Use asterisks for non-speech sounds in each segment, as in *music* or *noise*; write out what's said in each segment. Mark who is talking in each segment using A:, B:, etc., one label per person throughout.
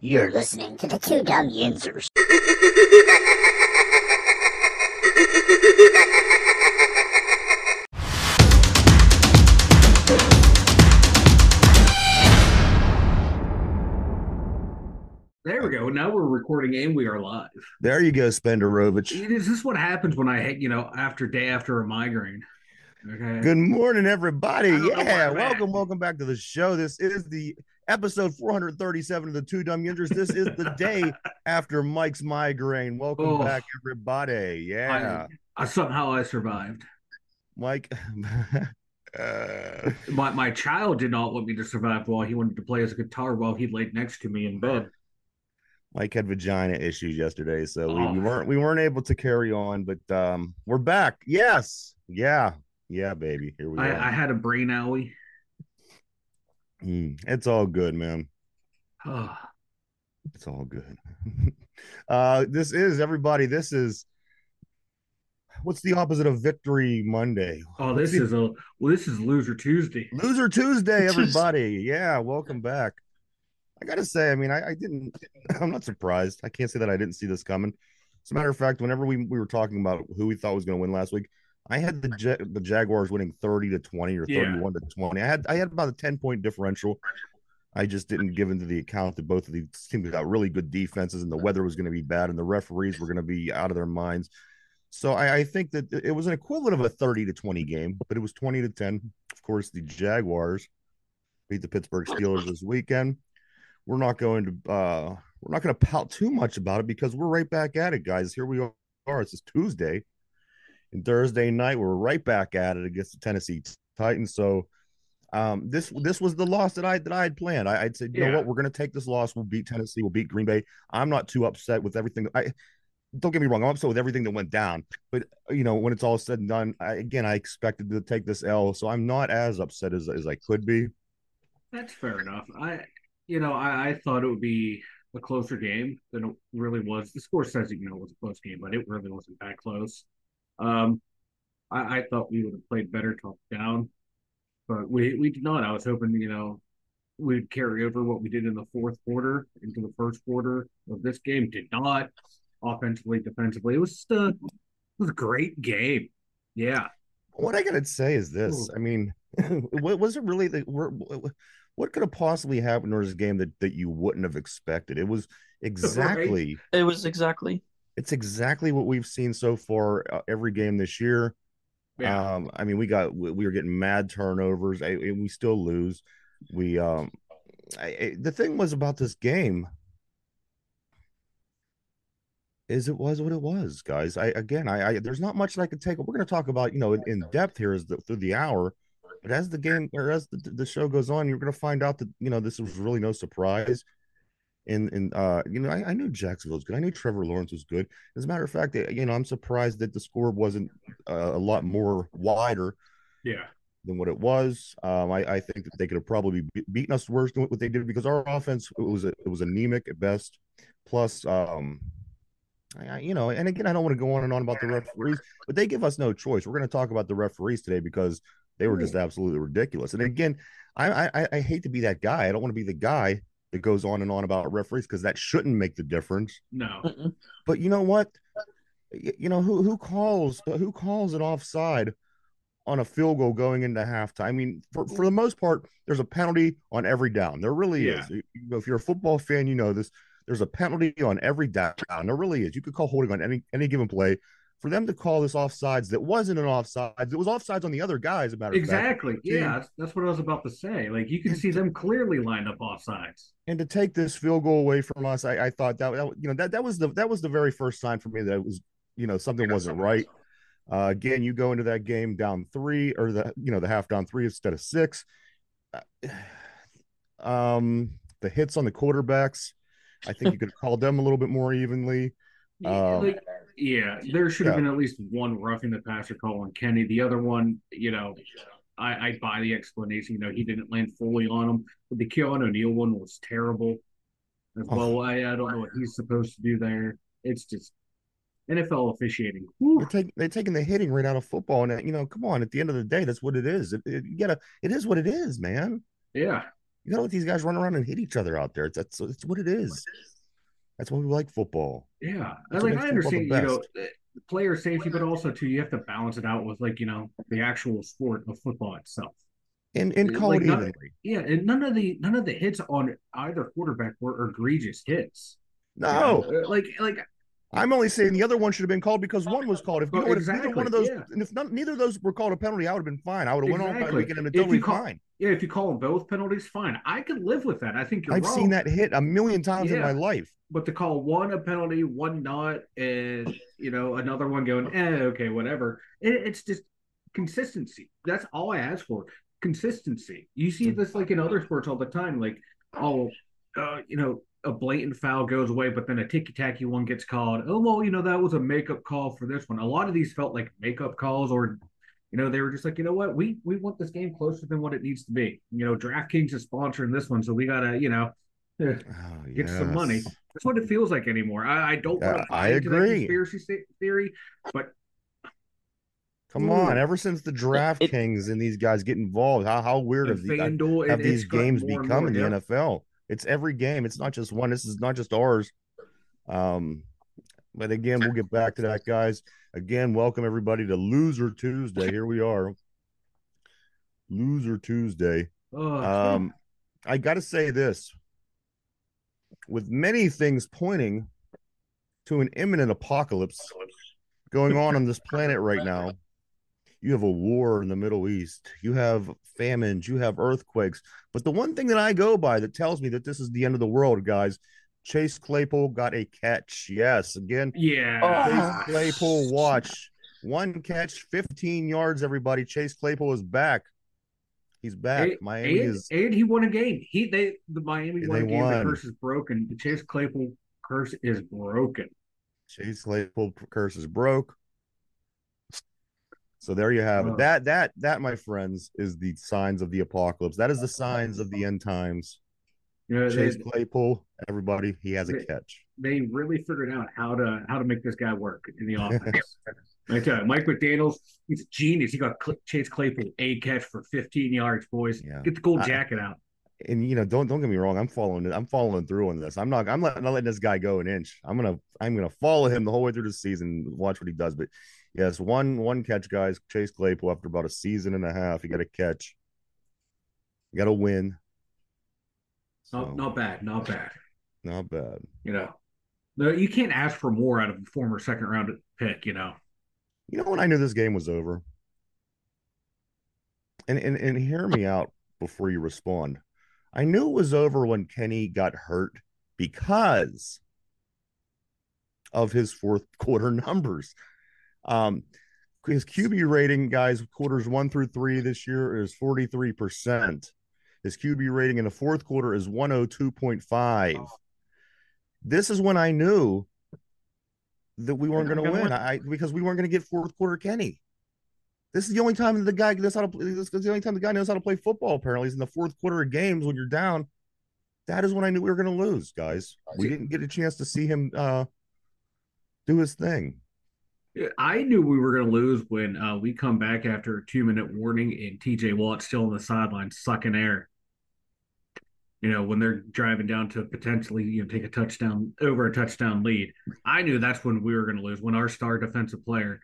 A: You're listening to the Two Dumb Yinzers.
B: There we go. Now we're recording and we are live.
C: There you go, Spenderovich.
B: Is this what happens when I, you know, after day after a migraine? Okay.
C: Good morning, everybody.
B: I don't know where
C: Yeah, welcome,
B: at.
C: welcome back to the show. This is the episode 437 of the Two Dumb Yinzers. This is the day *laughs* after Mike's migraine. Welcome
B: Oh.
C: back, everybody. Yeah,
B: I, I somehow I survived.
C: Mike. *laughs* uh,
B: My my child did not want me to survive while he wanted to play his guitar while he laid next to me in bed.
C: Mike had vagina issues yesterday, so we, we
B: Oh.
C: weren't we weren't able to carry on, but um, we're back. Yes, yeah, yeah, baby. Here we
B: I,
C: are.
B: I had a brain owie.
C: Mm, it's all good, man. It's all good. *laughs* uh this is everybody. This is what's the opposite of victory Monday?
B: Oh, this is a well, this is Loser Tuesday.
C: Loser Tuesday, everybody. yeah, welcome back. I gotta say, I mean, I, I didn't I'm not surprised. I can't say that I didn't see this coming. As a matter of fact, whenever we, we were talking about who we thought was gonna win last week, I had the Ja- the Jaguars winning 30 to 20 or
B: Yeah.
C: 31 to 20. I had I had about a 10 point differential. I just didn't give into the account that both of these teams got really good defenses and the weather was going to be bad and the referees were going to be out of their minds. So I, I think that it was an equivalent of a 30 to 20 game, but it was 20 to 10. Of course, the Jaguars beat the Pittsburgh Steelers this weekend. We're not going to uh we're not going to pout too much about it because we're right back at it, guys. Here we are. It's Tuesday. And Thursday night, we're right back at it against the Tennessee Titans. So um, this this was the loss that I that I had planned. I, I'd said, you know what, we're going to take this loss. We'll beat Tennessee. We'll beat Green Bay. I'm not too upset with everything. I don't get me wrong. I'm upset with everything that went down. But you know, when it's all said and done, I, again, I expected to take this L, so I'm not as upset as as I could be.
B: That's fair enough. I, you know, I, I thought it would be a closer game than it really was. The score says it, you know, it was a close game, but it really wasn't that close. Um, I, I thought we would have played better top down, but we we did not. I was hoping, you know, we'd carry over what we did in the fourth quarter into the first quarter of this game. Did not offensively, defensively. It was just a, it was a great game. Yeah.
C: What I gotta say is this: I mean, *laughs* what was it really that? we're- What could have possibly happened in this game that that you wouldn't have expected? It was exactly.
D: It was exactly.
C: It's exactly what we've seen so far uh, every game this year.
B: Yeah.
C: Um, I mean, we got we, we were getting mad turnovers, I, and we still lose. We um, I, the thing was about this game is it was what it was, guys. I again, I, I there's not much that I could take. We're going to talk about you know in, in depth here as the, through the hour, but as the game or as the, the show goes on, you're going to find out that you know this was really no surprise. And and uh, you know, I, I knew Jacksonville was good. I knew Trevor Lawrence was good. As a matter of fact, eh, you know, I'm surprised that the score wasn't uh, a lot more wider
B: yeah.
C: than what it was. Um, I, I think that they could have probably be- beaten us worse than what they did because our offense it was it was anemic at best. Plus, um, I, I- you know, and again, I don't want to go on and on about the referees, but they give us no choice. We're going to talk about the referees today because they were just absolutely ridiculous. And again, I I, I hate to be that guy. I don't want to be the guy that goes on and on about referees because that shouldn't make the difference.
B: No.
D: Mm-mm.
C: But you know what? You know who who calls who calls an offside on a field goal going into halftime? I mean, for, for the most part, there's a penalty on every down. There really
B: Yeah.
C: is. If you're a football fan, you know this. There's a penalty on every down. There really is. You could call holding on any any given play. For them to call this offsides that wasn't an offsides, it was offsides on the other guys. As a matter of fact,
B: Exactly. Yeah, that's, that's what I was about to say. Like you can see them clearly lined up off sides.
C: and to take this field goal away from us, I, I thought that, that you know that that was the that was the very first sign for me that it was you know something wasn't right. Uh, again, you go into that game down three or the you know the half down three instead of six. Uh, *sighs* Um, the hits on the quarterbacks, I think you could have called them a little bit more evenly. *laughs*
B: Yeah,
C: Um,
B: like, yeah, there should have
C: yeah.
B: been at least one roughing the passer call on Kenny. The other one, you know, I, I buy the explanation. You know, he didn't land fully on him. But the Keanu Neal one was terrible as
C: Oh.
B: well. I, I don't know what he's supposed to do there. It's just NFL officiating. Whew.
C: They're, take, they're taking the hitting right out of football, and you know, come on. At the end of the day, that's what it is. It, it, you gotta. It is what it is, man.
B: Yeah.
C: You gotta let these guys run around and hit each other out there. That's that's what it is. That's why we like football.
B: Yeah,
C: That's
B: like I understand, you know, eh, player safety, but also too, you have to balance it out with like you know the actual sport of football itself.
C: And and
B: Like,
C: call it
B: not-
C: evenly.
B: Yeah, and none of the none of the hits on either quarterback were egregious hits. you
C: No,
B: know? Uh, like like
C: I'm only saying the other one should have been called because one was called. If you know what, if neither one of those,
B: yeah.
C: and if none, neither of those were called a penalty, I would have been fine. I would have went on by
B: Exactly.
C: weekend and been
B: If you
C: totally
B: call-
C: fine.
B: yeah, if you call them both penalties, fine. I could live with that. I think you're
C: I've
B: wrong.
C: seen that hit a million times in my life.
B: but to call one a penalty, one not, and you know another one going, eh, okay, whatever. It, it's just consistency. That's all I ask for. Consistency. You see this like in other sports all the time. Like, oh, uh, you know, a blatant foul goes away, but then a ticky tacky one gets called. Oh well, you know that was a makeup call for this one. A lot of these felt like makeup calls, or you know they were just like, you know what, we we want this game closer than what it needs to be. You know, DraftKings is sponsoring this one, so we gotta, you know. *laughs*
C: Oh,
B: Get some money. That's what it feels like anymore. I, I don't
C: Yeah, I agree.
B: conspiracy theory, but
C: Come
B: Ooh.
C: on, ever since the DraftKings and these guys get involved, how how weird have, the, have
B: and
C: these games become
B: more,
C: in the
B: yeah.
C: NFL? It's every game. It's not just one. This is not just ours. Um, but again, we'll get back to that, guys. Again, welcome everybody to Loser Tuesday. Here we are, Loser Tuesday. Um, I got to say this: with many things pointing to an imminent apocalypse going on on this planet right now, you have a war in the Middle East, you have famines, you have earthquakes. But the one thing that I go by that tells me that this is the end of the world, guys. Chase Claypool got a catch. Yes, again,
B: yeah.
C: Oh, Chase ah, Claypool watch. One catch, 15 yards, everybody. Chase Claypool is back. He's back.
B: And,
C: Miami
B: and,
C: is
B: and he won a game. He they the Miami
C: They
B: won a game.
C: won.
B: The curse is broken. The Chase Claypool curse is broken.
C: Chase Claypool curse is broke. So there you have it. That that that, my friends, is the signs of the apocalypse. That is the signs of the end times.
B: You know,
C: Chase
B: they,
C: Claypool, everybody, he has a
B: They-
C: catch.
B: they really figured out how to how to make this guy work in the *laughs* offense. I tell you, Mike McDaniel's he's a genius. He got Chase Claypool a catch for 15 yards, boys.
C: Yeah.
B: Get the gold
C: I-
B: jacket out.
C: And you know, don't don't get me wrong. I'm following it. I'm following through on this. I'm not. I'm not, not letting this guy go an inch. I'm gonna. I'm gonna follow him the whole way through the season. Watch what he does. But yes, one one catch, guys. Chase Claypool after about a season and a half, you got a catch. You got to win.
B: Not,
C: So,
B: not bad, not bad.
C: not bad.
B: You know, no, you can't ask for more out of a former second round pick. You know,
C: You know when I knew this game was over? And and and hear me out before you respond. I knew it was over when Kenny got hurt because of his fourth quarter *laughs* numbers. Um his QB rating, guys, quarters one through three this year is 43%. His QB rating in the fourth quarter is 102.5. This is when I knew that we weren't going to win.
B: win.
C: I because we weren't going to get fourth quarter Kenny. This is the only time the guy knows how to play. This is the only time the guy knows how to play football. Apparently, is in the fourth quarter of games when you're down. That is when I knew we were going to lose, guys. We didn't get a chance to see him uh, do his thing.
B: I knew we were going to lose when uh, we come back after a two minute warning and TJ Watt still on the sideline sucking air. You know, when they're driving down to potentially you know take a touchdown over a touchdown lead, I knew that's when we were going to lose. When our star defensive player,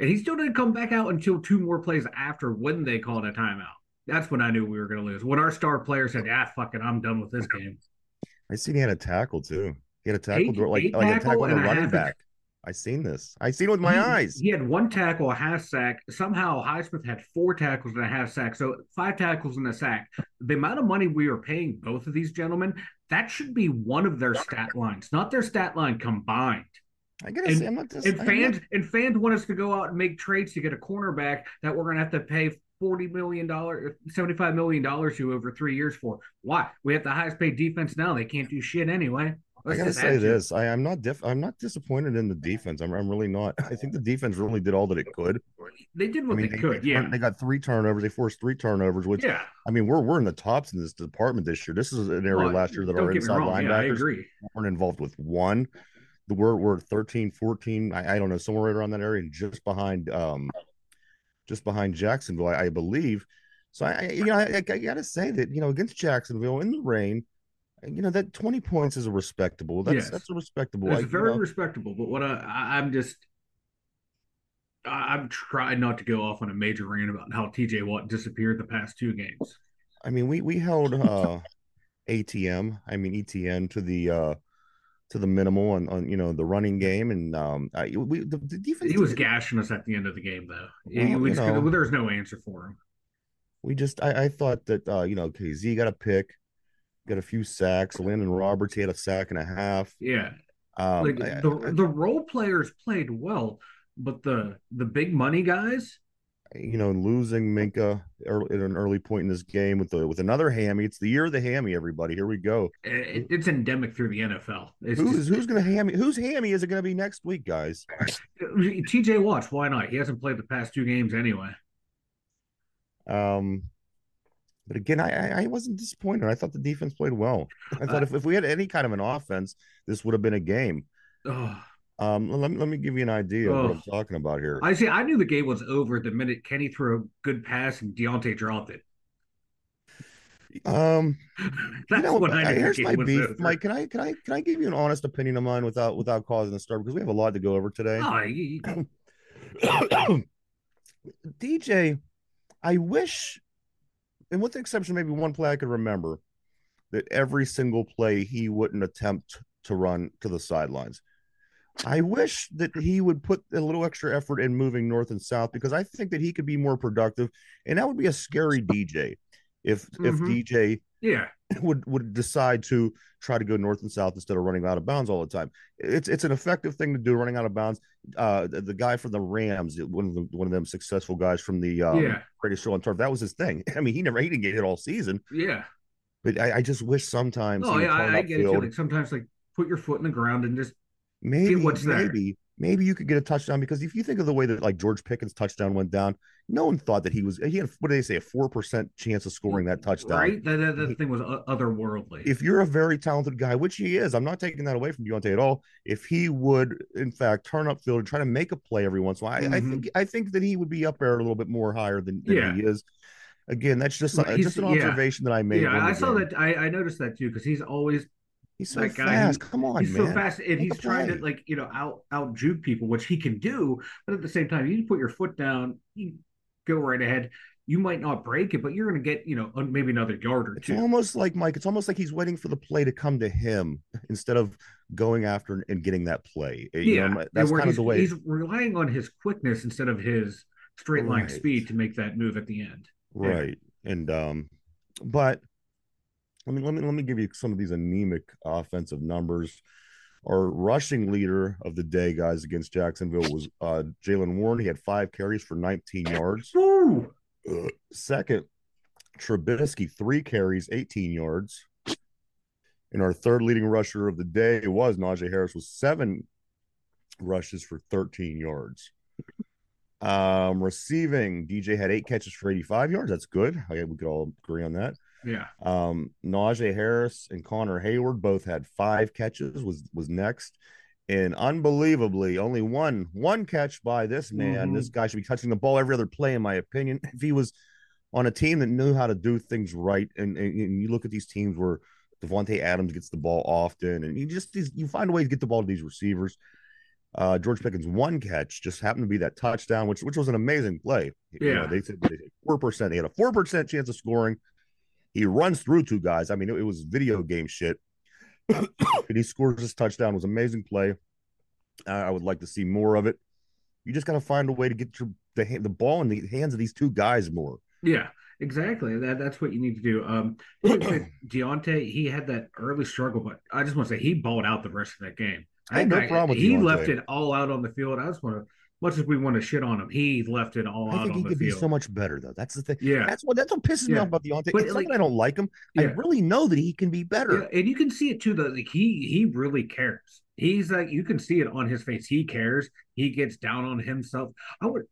B: and he still didn't come back out until two more plays after when they called a timeout. That's when I knew we were going to lose. When our star player said, "Ah, fuck it, I'm done with this game."
C: I seen he had a tackle too. He had a tackle,
B: Eight-
C: like
B: eight
C: like a
B: tackle
C: a
B: and a
C: running
B: a-
C: back. I seen this. I seen it with my
B: he,
C: eyes.
B: He had one tackle, a half sack. Somehow Highsmith had four tackles and a half sack. So five tackles and a sack. The amount of money we are paying both of these gentlemen, that should be one of their stat lines, not their stat line combined.
C: I gotta
B: and-
C: say, I'm not just.
B: And fans
C: not-
B: and fans want us to go out and make trades to get a cornerback that we're gonna have to pay forty million dollars, seventy five million dollars to over three years for. Why? We have the highest paid defense now. They can't do shit anyway.
C: I gotta say
B: it.
C: this. I, I'm not diff- I'm not disappointed in the defense. I'm, I'm really not. I think the defense really did all that it could.
B: They did
C: I
B: what
C: mean,
B: they could.
C: they,
B: yeah.
C: they got three turnovers. They forced three turnovers, which
B: yeah.
C: I mean, we're we're in the tops in this department this year. This is an area
B: Well,
C: last year that our inside.
B: Yeah, I
C: linebackers
B: agree.
C: weren't involved with one. The we're we're 13, 14, I, I don't know, somewhere right around that area, and just behind um just behind Jacksonville, I, I believe. So I, you know, I, I gotta say that you know against Jacksonville in the rain, you know that twenty points is a respectable. That's
B: Yes.
C: that's a respectable.
B: It's
C: you
B: very
C: know,
B: respectable, but what I, I I'm just I, I'm trying not to go off on a major rant about how TJ Watt disappeared the past two games.
C: I mean, we we held uh ATM, I mean ETN to the uh to the minimal on, on you know the running game, and um, I, we the, the defense.
B: He was gashing us at the end of the game, though.
C: Well,
B: we
C: you
B: just couldn't-
C: know.
B: there's no answer for him.
C: we just I, I thought that uh you know Kazee got a pick, got a few sacks. Landon Roberts he had a sack and a half.
B: Yeah,
C: Um,
B: like the
C: I-
B: the role players played well, but the the big money guys,
C: you know, losing Minkah early, at an early point in this game with the with another hammy. It's the year of the hammy, everybody. Here we go.
B: it, it's endemic through the NFL. It's
C: Who's
B: just,
C: who's gonna hammy? Whose hammy is it gonna be next week, guys? *laughs*
B: TJ Watt, Why not? He hasn't played the past two games anyway.
C: Um, but again, I I- wasn't disappointed. I thought the defense played well. I thought
B: Uh,
C: if, if we had any kind of an offense, this would have been a game.
B: Oh,
C: Um, let me let me give you an idea of what I'm talking about here.
B: I see. I knew the game was over the minute Kenny threw a good pass and Diontae dropped it.
C: Um, *laughs*
B: That's
C: you know,
B: when I knew
C: here's my beef,
B: over.
C: Mike. Can I can I can I give you an honest opinion of mine without without causing a stir because we have a lot to go over today.
B: Oh, you- *coughs* *coughs*
C: DJ, I wish, and with the exception of maybe one play I could remember, that every single play he wouldn't attempt to run to the sidelines. I wish that he would put a little extra effort in moving north and south because I think that he could be more productive, and that would be a scary DJ if if
B: Mhm.
C: DJ
B: yeah, *laughs*
C: would would decide to try to go north and south instead of running out of bounds all the time. It's it's an effective thing to do, running out of bounds. Uh, the, the guy from the Rams, one of them, one of them successful guys from the um,
B: Yeah.
C: greatest show on turf, that was his thing. *laughs* I mean, he never he didn't get hit all season,
B: yeah.
C: but I, I just wish sometimes
B: Oh, yeah. I, I get it. Too. Like sometimes, like put your foot in the ground and just
C: maybe
B: what's there.
C: Maybe you could get a touchdown because if you think of the way that like George Pickens' touchdown went down, no one thought that he was he had what do they say a four percent chance of scoring that touchdown.
B: right. That that, that thing was otherworldly.
C: if you're a very talented guy, which he is, I'm not taking that away from Diontae at all. If he would, in fact, turn up field and try to make a play every once in a while, I, I
B: Mhm.
C: think I think that he would be up there a little bit more higher than, than
B: Yeah.
C: he is. Again, that's just uh, just an
B: yeah.
C: observation that I made.
B: yeah, I saw
C: game.
B: that. I, I noticed that too because he's always
C: He's so
B: that guy,
C: fast.
B: he-
C: Come on,
B: he's
C: man.
B: so fast and
C: Make
B: he's trying to like you know out out juke people, which he can do. But at the same time, you put your foot down, you go right ahead. You might not break it, but you're going to get you know maybe another yard or
C: It's
B: two.
C: almost like Mike. It's almost like he's waiting for the play to come to him instead of going after and getting that play. You
B: yeah,
C: know, that's kind of the way.
B: he's relying on his quickness instead of his straight line
C: Right.
B: speed to make that move at the end. Yeah.
C: right and um but let me let me let me give you some of these anemic offensive numbers our rushing leader of the day guys against jacksonville was uh jaylen warren he had five carries for 19 yards
B: Woo!
C: second trubisky three carries 18 yards and our third leading rusher of the day was najee harris with seven rushes for 13 yards um, receiving, DJ had eight catches for 85 yards. That's good. I, we could all agree on that.
B: Yeah,
C: Um, Najee Harris and Connor Heyward both had five catches. Was was next, and unbelievably, only one one catch by this man.
B: Mhm.
C: This guy should be touching the ball every other play, in my opinion. *laughs* If he was on a team that knew how to do things right, and, and, and you look at these teams where Davante Adams gets the ball often, and you just these, you find a way to get the ball to these receivers. Uh, George Pickens one catch just happened to be that touchdown, which which was an amazing play. You know,
B: Yeah.
C: they said four percent. They had a four percent chance of scoring. He runs through two guys. I mean, it, it was video game shit. and he scores this touchdown. It was an amazing play. Uh, I would like to see more of it. You just got to find a way to get your the the ball in the hands of these two guys more.
B: yeah, exactly. That that's what you need to do. Um, *clears throat* Diontae, he had that early struggle, but I just want to say he balled out the rest of that game.
C: I had no problem with
B: he
C: Diontae.
B: left it all out on the field. I just want to, much as we want to shit on him, he left it all
C: I
B: out
C: think
B: on
C: he
B: the
C: could be so much better though. That's the thing.
B: yeah,
C: That's what that's what pisses me off about Diontae.
B: But,
C: it's
B: like-
C: not that I don't like him. I really know that he can be better.
B: Yeah, and you can see it too. That like he he really cares. He's like you can see it on his face. He cares. He gets down on himself. I would.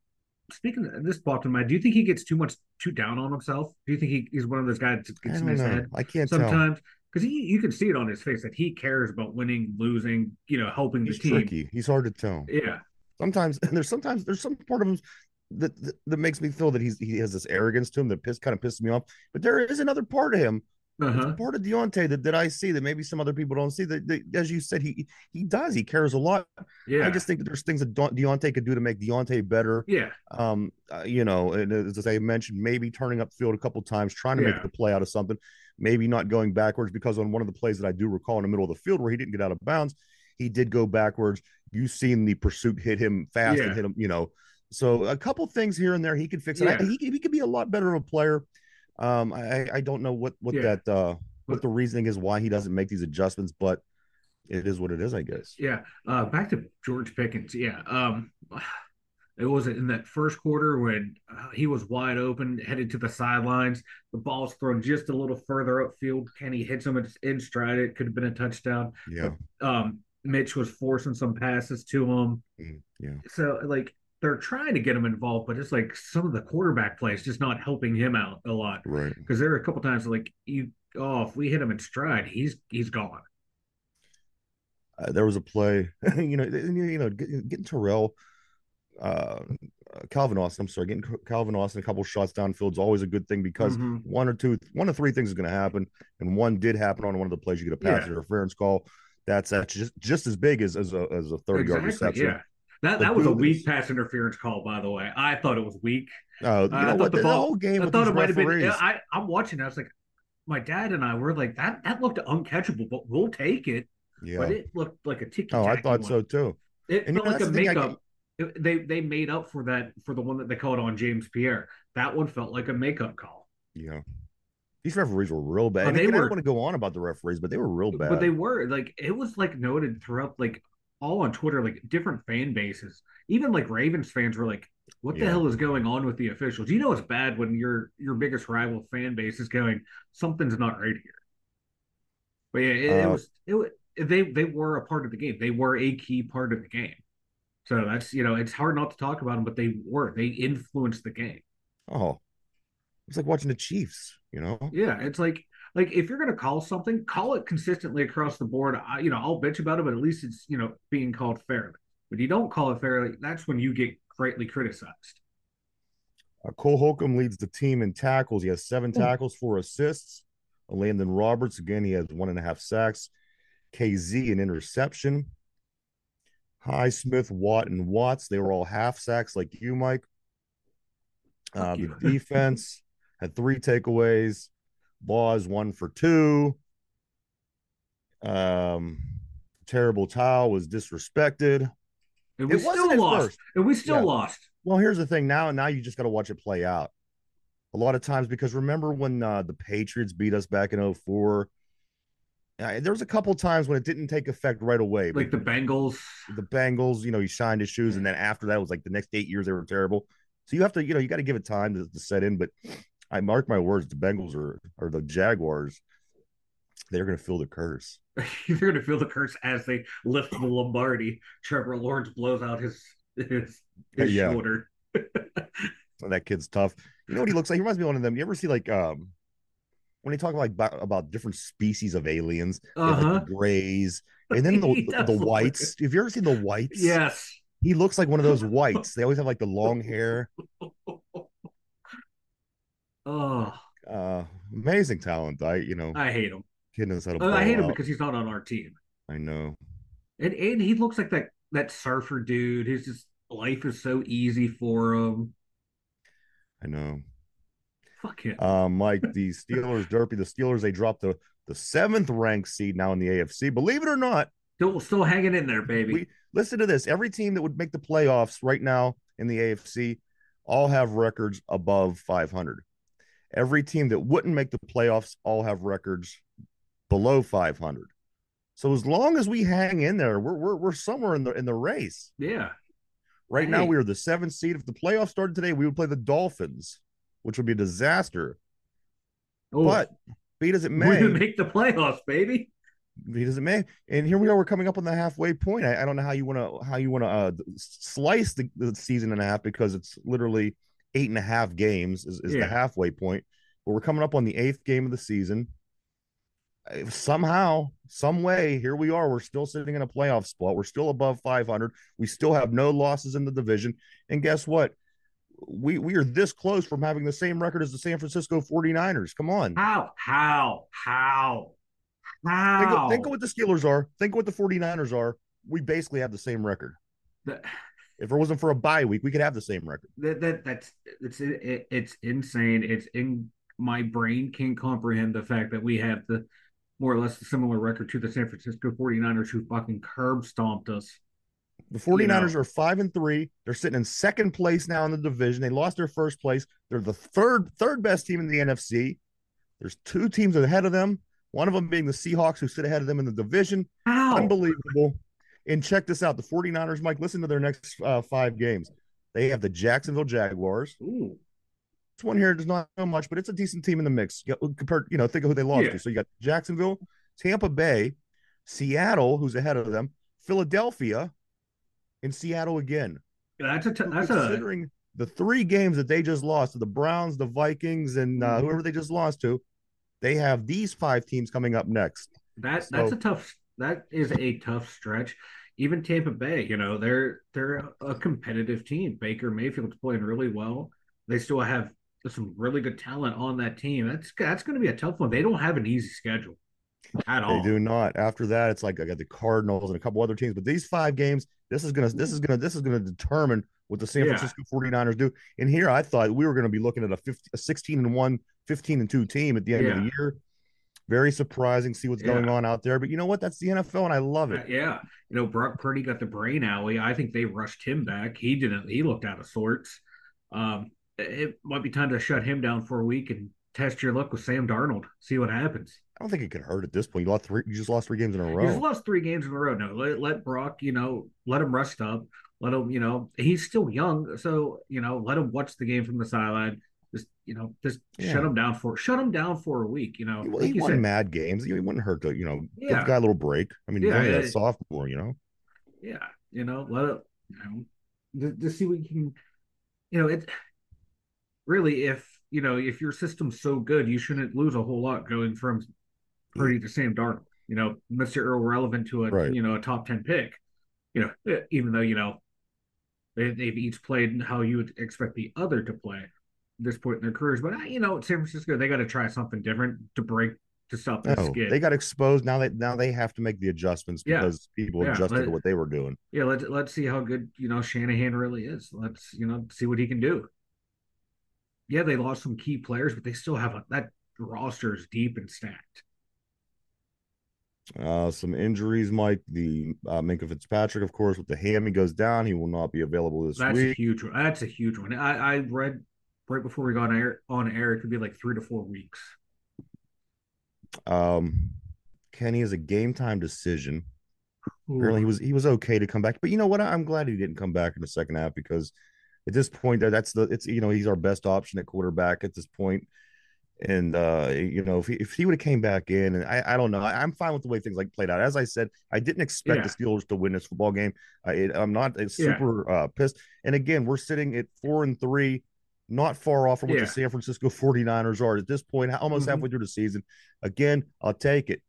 B: Speaking of this, bought to mind. Do you think he gets too much too down on himself? Do you think he, he's one of those guys that
C: I
B: gets in his
C: know.
B: head
C: I can't tell.
B: sometimes? Because you can see it on his face that he cares about winning, losing, you know, helping
C: He's
B: the team.
C: tricky. He's hard to tell.
B: Yeah,
C: Sometimes and there's sometimes there's some part of him that, that that makes me feel that he's he has this arrogance to him that piss kind of pisses me off. But there is another part of him,
B: Uh-huh.
C: part of Diontae that, that I see that maybe some other people don't see. That, that as you said, he he does. He cares a lot.
B: Yeah.
C: I just think that there's things that Diontae could do to make Diontae better.
B: yeah.
C: Um, uh, you know, and as I mentioned, maybe turning up field a couple times, trying to
B: Yeah.
C: make the play out of something. Maybe not going backwards because on one of the plays that I do recall in the middle of the field where he didn't get out of bounds, he did go backwards. You've seen the pursuit hit him fast
B: Yeah.
C: and hit him. You know, so a couple things here and there he could fix. I-
B: Yeah.
C: he could- he could be a lot better of a player. Um, I I don't know what what
B: Yeah.
C: that uh what
B: But-
C: the reasoning is why he doesn't make these adjustments, but it is what it is, I guess.
B: Yeah. Uh, back to George Pickens. Yeah. Um, it was in that first quarter when uh, he was wide open, headed to the sidelines. The ball's thrown just a little further upfield. Kenny hits him It's in stride. It could have been a touchdown.
C: Yeah,
B: Um, Mitch was forcing some passes to him.
C: Mm, yeah.
B: So like they're trying to get him involved, but it's like some of the quarterback plays just not helping him out a lot.
C: Right.
B: Because there are a couple times like you, oh, if we hit him in stride, he's he's gone.
C: uh, there was a play, *laughs* you know, you know, getting, Terrell, uh, Calvin Austin. I'm sorry, getting Calvin Austin a couple shots downfield is always a good thing because
B: Mhm.
C: one or two, one of three things is going to happen, and one did happen on one of the plays. You get a pass
B: Yeah.
C: interference call. That's that's just just as big as as a as a 30 yard reception.
B: Yeah. That
C: The
B: that was a weak
C: is-
B: pass interference call, by the way. I thought it was weak.
C: Oh, you
B: I
C: know
B: thought
C: what?
B: the
C: The, whole game
B: I thought it might have been.
C: referees.
B: I, I'm watching. I was like, my dad and I were like, that that looked uncatchable, but we'll take it.
C: yeah.
B: But it looked like a ticky.
C: Oh, I thought so too.
B: It
C: And, you
B: felt
C: know,
B: like a makeup. it- they they made up for that for the one that they called on James Pierre. That one felt like a makeup call.
C: Yeah. These referees were real bad. And
B: they
C: I
B: were-
C: don't want to go on about the referees, but they were real bad.
B: But they were like it was like noted throughout like all on Twitter, like different fan bases. Even like Ravens fans were like, "What the
C: Yeah.
B: hell is going on with the officials?" You know it's bad when your your biggest rival fan base is going, "Something's not right here." But yeah, it, it
C: Uh,
B: was it was they they were a part of the game. They were a key part of the game. So that's you know it's hard not to talk about them, but they were they influenced the game.
C: oh, it's like watching the Chiefs, you know?
B: Yeah, it's like like if you're gonna call something, call it consistently across the board. I, you know, I'll bitch about it, but at least it's you know being called fairly. But you don't call it fairly, that's when you get greatly criticized.
C: Uh, Cole Holcomb leads the team in tackles. He has seven
B: Hmm.
C: tackles, four assists. Landon Roberts, again, he has one and a half sacks. Kazee, an interception. Highsmith, Watt, and Watts, they were all half sacks like you, Mike. Uh, the *laughs* defense had three takeaways. Laws, one for two. Um, terrible towel was disrespected.
B: And we
C: It
B: still lost.
C: first.
B: And we still
C: Yeah.
B: lost.
C: Well, here's the thing. Now, now you just got to watch it play out. A lot of times, because remember when uh, the Patriots beat us back in 04? Uh, there was a couple times when it didn't take effect right away.
B: Like the Bengals.
C: the Bengals, you know, he shined his shoes, and then after that, it was like the next eight years they were terrible. So you have to, you know, you got to give it time to, to set in. But I mark my words, the Bengals are or the Jaguars, they're going to feel the curse. *laughs*
B: they're gonna feel the curse as they lift the Lombardi. Trevor Lawrence blows out his his, his
C: Yeah.
B: shoulder. *laughs*
C: that kid's tough. You know what he looks like? He reminds me of one of them. You ever see like um when they talk like about, about different species of aliens,
B: Uh-huh.
C: like the grays, and then *laughs* the, the,
B: does
C: the
B: look
C: whites. Have you ever seen the whites?
B: Yes.
C: he looks like one of those whites. They always have like the long hair.
B: Oh,
C: Uh, amazing talent. I you know,
B: I hate him.
C: kid knows how to.
B: Uh, I hate him
C: out.
B: because he's not on our team.
C: I know.
B: And and he looks like that that surfer dude. His just life is so easy for him.
C: I know.
B: Fuck him.
C: Um, Mike, the Steelers, Derpy, the Steelers, they dropped the the seventh ranked seed now in the AFC. Believe it or not,
B: still still hanging in there, baby.
C: We- listen to this. Every team that would make the playoffs right now in the AFC all have records above 500. Every team that wouldn't make the playoffs all have records below 500. So as long as we hang in there, we're we're, we're somewhere in the in the race.
B: yeah.
C: Right now, we are the seventh seed. If the playoffs started today, we would play the Dolphins, which would be a disaster.
B: Oh,
C: But be as it
B: we
C: may,
B: would make the playoffs, baby.
C: He doesn't man. And here we are. We're coming up on the halfway point. I, I don't know how you want to how you want to uh, slice the, the season in half because it's literally eight and a half games is, is
B: Yeah.
C: the halfway point. But we're coming up on the eighth game of the season. If somehow, some way, here we are. We're still sitting in a playoff spot. We're still above 500. We still have no losses in the division. And guess what? we we are this close from having the same record as the San Francisco 49ers. Come on.
B: How? How? How?
C: How? Think of, think of
B: what
C: the Steelers are. Think of what the 49ers are. We basically have the same record. The, if it wasn't for a bye week, we could have the same record.
B: That, that that's it's it, it's insane. It's in my brain can't comprehend the fact that we have the more or less similar record to the San Francisco 49ers who fucking curb stomped us.
C: The 49ers you know. are five and three. They're sitting in second place now in the division. They lost their first place. They're the third third best team in the NFC. There's two teams ahead of them. One of them being the Seahawks, who sit ahead of them in the division.
B: How?
C: Unbelievable. And check this out: the 49ers, Mike. Listen to their next uh, five games. They have the Jacksonville Jaguars.
B: Ooh.
C: This one here does not know much, but it's a decent team in the mix. Compared, you know, think of who they lost yeah. to. So you got Jacksonville, Tampa Bay, Seattle, who's ahead of them, Philadelphia, and Seattle again.
B: Yeah, that's a t- that's
C: considering a... the three games that they just lost to the Browns, the Vikings, and uh, mm-hmm. whoever they just lost to. They have these five teams coming up next.
B: That so, that's a tough. That is a tough stretch. Even Tampa Bay, you know, they're they're a competitive team. Baker Mayfield's playing really well. They still have some really good talent on that team. That's that's going to be a tough one. They don't have an easy schedule at all.
C: They do not. After that, it's like I got the Cardinals and a couple other teams, but these five games, this is gonna this is gonna this is gonna determine what the San yeah. Francisco 49ers do. And here I thought we were going to be looking at a 50, a 16 and 1, 15 and 2 team at the end yeah. of the year. Very surprising. See what's yeah. going on out there, but you know what? That's the NFL, and I love it.
B: Uh, yeah, you know, Brock Purdy got the brain alley. I think they rushed him back. He didn't. He looked out of sorts. Um, it might be time to shut him down for a week and test your luck with Sam Darnold. See what happens.
C: I don't think it could hurt at this point. You lost three. You just lost three games in a row. You
B: just lost three games in a row. No, let, let Brock. You know, let him rest up. Let him. You know, he's still young, so you know, let him watch the game from the sideline. Just you know, just yeah. shut him down for shut him down for a week. You know,
C: well, like he won said. mad games. He wouldn't hurt to you know yeah. give the guy a little break. I mean, yeah, he's only a sophomore. You know.
B: Yeah, you know, let it. You know, to, to see what you can. You know, it really if you know if your system's so good, you shouldn't lose a whole lot going from Purdy to Sam Darnold. You know, Mr. Irrelevant to a right. you know a top ten pick. You know, eh, even though you know they, they've each played how you would expect the other to play this point in their careers. But you know, San Francisco they got to try something different to break to stop this no, skid.
C: They got exposed now. They now they have to make the adjustments because yeah. people yeah, adjusted let, to what they were doing.
B: Yeah, let's let's see how good you know Shanahan really is. Let's you know see what he can do. Yeah, they lost some key players, but they still have a, that roster is deep and stacked.
C: Uh, some injuries, Mike. The uh, Minkah Fitzpatrick, of course, with the ham, he goes down. He will not be available this
B: That's
C: week.
B: That's a huge one. That's a huge one. I, I read right before we got on air, on air, it could be like three to four weeks.
C: Um, Kenny is a game time decision. Ooh. Apparently, he was he was okay to come back, but you know what? I'm glad he didn't come back in the second half because at this point, that's the it's you know he's our best option at quarterback at this point. And uh, you know, if he, if he would have came back in, and I, I don't know, I, am fine with the way things like played out. As I said, I didn't expect yeah. the Steelers to win this football game. I, am not super yeah. uh, pissed. And again, we're sitting at four and three, not far off from what yeah. the San Francisco 49ers are at this point, almost mm-hmm. halfway through the season. Again, I'll take it.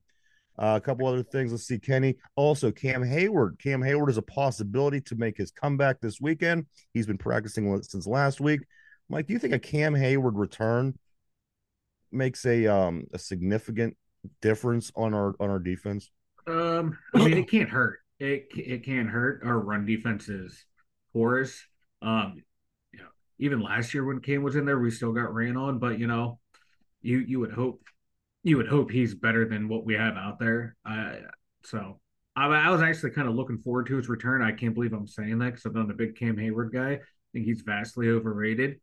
C: Uh, a couple other things. Let's see, Kenny. Also, Cam Heyward. Cam Heyward is a possibility to make his comeback this weekend. He's been practicing since last week. Mike, do you think a Cam Heyward return makes a um a significant difference on our on our defense?
B: Um, I mean, it can't hurt. It it can't hurt. Our run defense is porous. Um, even last year when Cam was in there, we still got ran on. But you know, you you would hope you would hope he's better than what we have out there. Uh, so I, I, was actually kind of looking forward to his return. I can't believe I'm saying that because I'm not a big Cam Heyward guy. I think he's vastly overrated.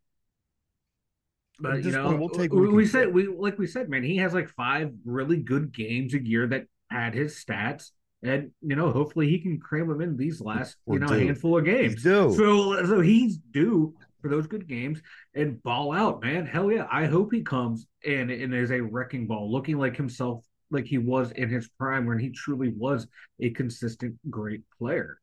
B: But you know, we'll we, we said we like we said, man, he has like five really good games a year that had his stats. And you know, hopefully he can cram them in these last, you know, due. handful of games. So so he's due for those good games and ball out, man. Hell yeah. I hope he comes and, and is a wrecking ball, looking like himself, like he was in his prime when he truly was a consistent, great player.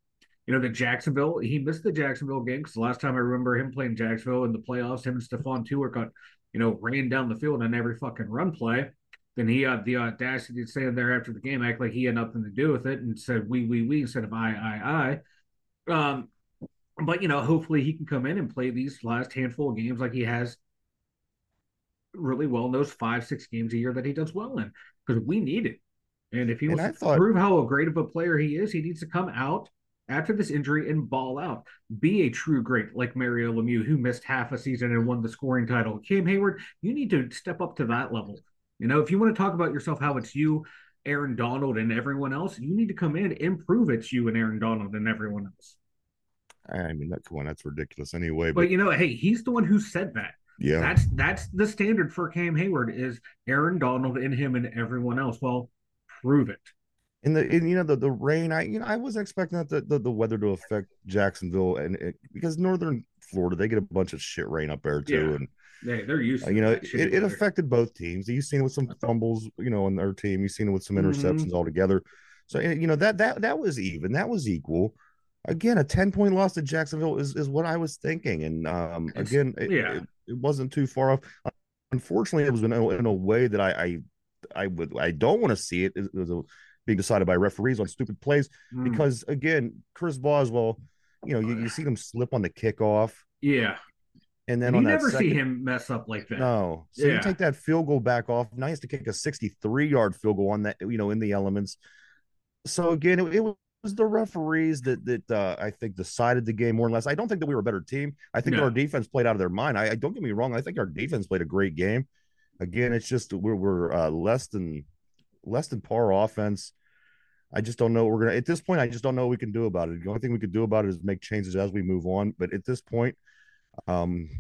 B: You know, the Jacksonville, he missed the Jacksonville game because the last time I remember him playing Jacksonville in the playoffs, him and Stephon Tuitt got, you know, ran down the field on every fucking run play. Then he had the audacity to stand there after the game, act like he had nothing to do with it, and said "we, we, we" instead of "I, I, I." Um, but you know, hopefully he can come in and play these last handful of games like he has really well in those five, six games a year that he does well in because we need it. And if he
C: And
B: wants to prove how great of a player he is, he needs to come out after this injury and ball out. Be a true great like Mario Lemieux, who missed half a season and won the scoring title. Cam Heyward, you need to step up to that level. You know, if you want to talk about yourself, how it's you, Aaron Donald, and everyone else, you need to come in and prove it's you and Aaron Donald and everyone else.
C: I mean, that come on, that's ridiculous anyway. But,
B: But you know, hey, he's the one who said that.
C: yeah,
B: That's that's the standard for Cam Heyward is Aaron Donald and him and everyone else. Well, prove it.
C: in the in, you know the the rain, I you know I wasn't expecting that the, the, the weather to affect Jacksonville and it, because northern Florida they get a bunch of shit rain up there too,
B: Yeah.
C: and
B: They they're used
C: Uh,
B: to
C: you know, it, it affected both teams. You've seen it with some fumbles, you know, on their team. You've seen it with some interceptions
B: Mhm.
C: altogether. So eh, you know that that that was even. That was equal. Again, a ten point loss to Jacksonville is is what I was thinking. And um, again, it,
B: yeah.
C: it, it wasn't too far off. Unfortunately, it was in a, in a way that I I, I would I don't want to see it. It was a, being decided by referees on stupid plays
B: Mm.
C: because again, Chris Boswell, you know, you, you see him slip on the kickoff,
B: yeah,
C: and then
B: and you never
C: second,
B: see him mess up like that.
C: no. So
B: Yeah.
C: you take that field goal back off. Now he has to kick a 63 yard field goal on that, you know, in the elements. So again, it, it was the referees that that uh, I think decided the game more or less. I don't think that we were a better team. I think
B: No.
C: our defense played out of their mind. I, I don't get me wrong. I think our defense played a great game. Again, it's just we're we're uh, less than less than par offense. I just don't know what we're gonna at this point. I just don't know what we can do about it. The only thing we could do about it is make changes as we move on. But at this point, um,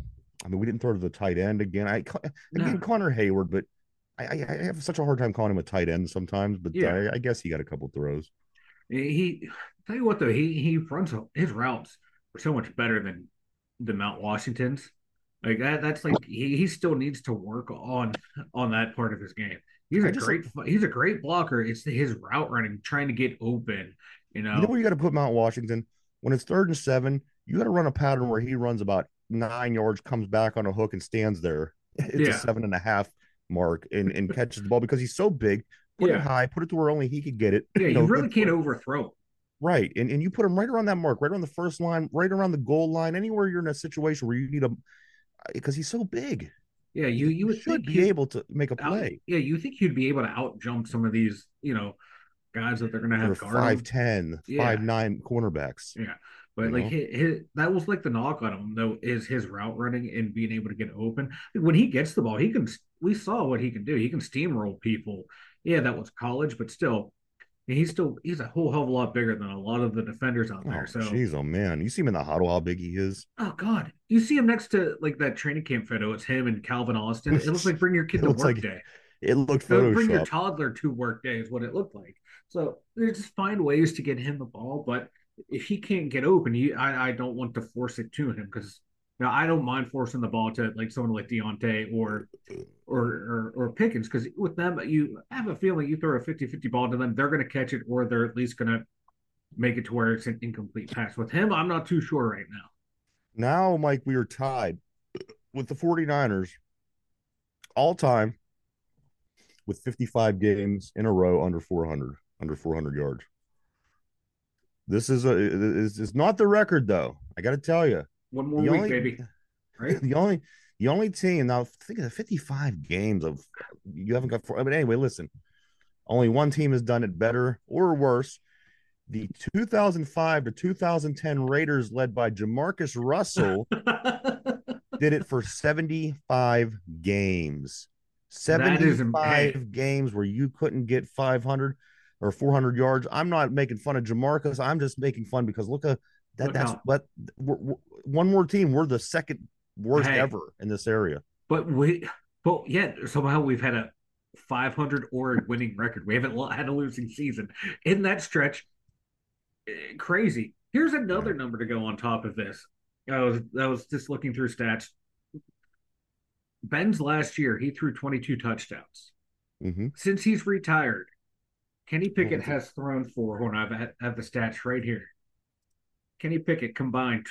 C: I mean, we didn't throw to the tight end again. I again
B: No.
C: Connor Heyward, but I, I, I have such a hard time calling him a tight end sometimes. But
B: Yeah.
C: I, I guess he got a couple throws.
B: Eh, he tell you what though, he he runs his routes are so much better than the Mount Washington's. Like that, that's like he, he still needs to work on on that part of his game. He's
C: I
B: a
C: just-
B: great he's a great blocker. It's his route running, trying to get open. You know,
C: You know where you got to put Mount Washington when it's third and seven. You got to run a pattern where he runs about nine yards, comes back on a hook, and stands there. *laughs* It's
B: Yeah.
C: a seven and a half mark and, and catches the ball because he's so big. Put
B: Yeah.
C: it high, put it to where only he could get it.
B: yeah, you
C: know,
B: really can't overthrow. him.
C: Right. And and you put him right around that mark, right around the first line, right around the goal line, anywhere you're in a situation where you need him because he's so big.
B: Yeah, you you would
C: should
B: think
C: be able to make a
B: out-
C: play.
B: yeah, you think you'd be able to out jump some of these, you know, guys that they're going to have guard him.
C: 5'10,
B: Yeah.
C: 5'9 cornerbacks.
B: Yeah, but like his, his, that was like the knock on him though is his route running and being able to get open. When he gets the ball, he can. We saw what he can do. He can steamroll people. Yeah, that was college, but still, he's still he's a whole hell of a lot bigger than a lot of the defenders out
C: Oh,
B: there. so,
C: jeez, oh man. You see him in the huddle, how big he is.
B: oh god, you see him next to like that training camp photo. It's him and Calvin Austin. It looks like bring your *laughs* kid to work
C: like
B: day.
C: It looked
B: So bring your toddler to work day is what it looked like. So they just find ways to get him the ball, but if he can't get open, you I, I don't want to force it to him because now I don't mind forcing the ball to like someone like Diontae or or or, or Pickens because with them you have a feeling you throw a 50-50 ball to them, they're gonna catch it or they're at least gonna make it to where it's an incomplete pass. With him, I'm not too sure right now.
C: Now, Mike, we are tied with the 49ers all time with 55 games in a row under 400, under 400 yards. This is a is not the record though. I got to tell you,
B: One more
C: the
B: week,
C: only
B: baby. *laughs* Right?
C: the only the only team now think of the 55 games of you haven't got four. But anyway, listen, only one team has done it better or worse. The 2005 to 2010 Raiders, led by Jamarcus Russell, *laughs* did it for 75 games.
B: That is am-
C: 75 games where you couldn't get 500 or 400 yards. I'm not making fun of Jamarcus. I'm just making fun because look at that.
B: Look
C: that's
B: how-
C: what we're, we're- one more team. We're the second worst
B: Hey.
C: ever in this area.
B: But we, but yet somehow we've had a 500 or winning record. We haven't had a losing season in that stretch. eh, Crazy. Here's another number to go on top of this. I was I was just looking through stats. Ben's last year he threw 22 touchdowns.
C: hmm
B: Since he's retired, Kenny Pickett
C: it?
B: has thrown for. Hold on, I have, I have the stats right here. Kenny Pickett combined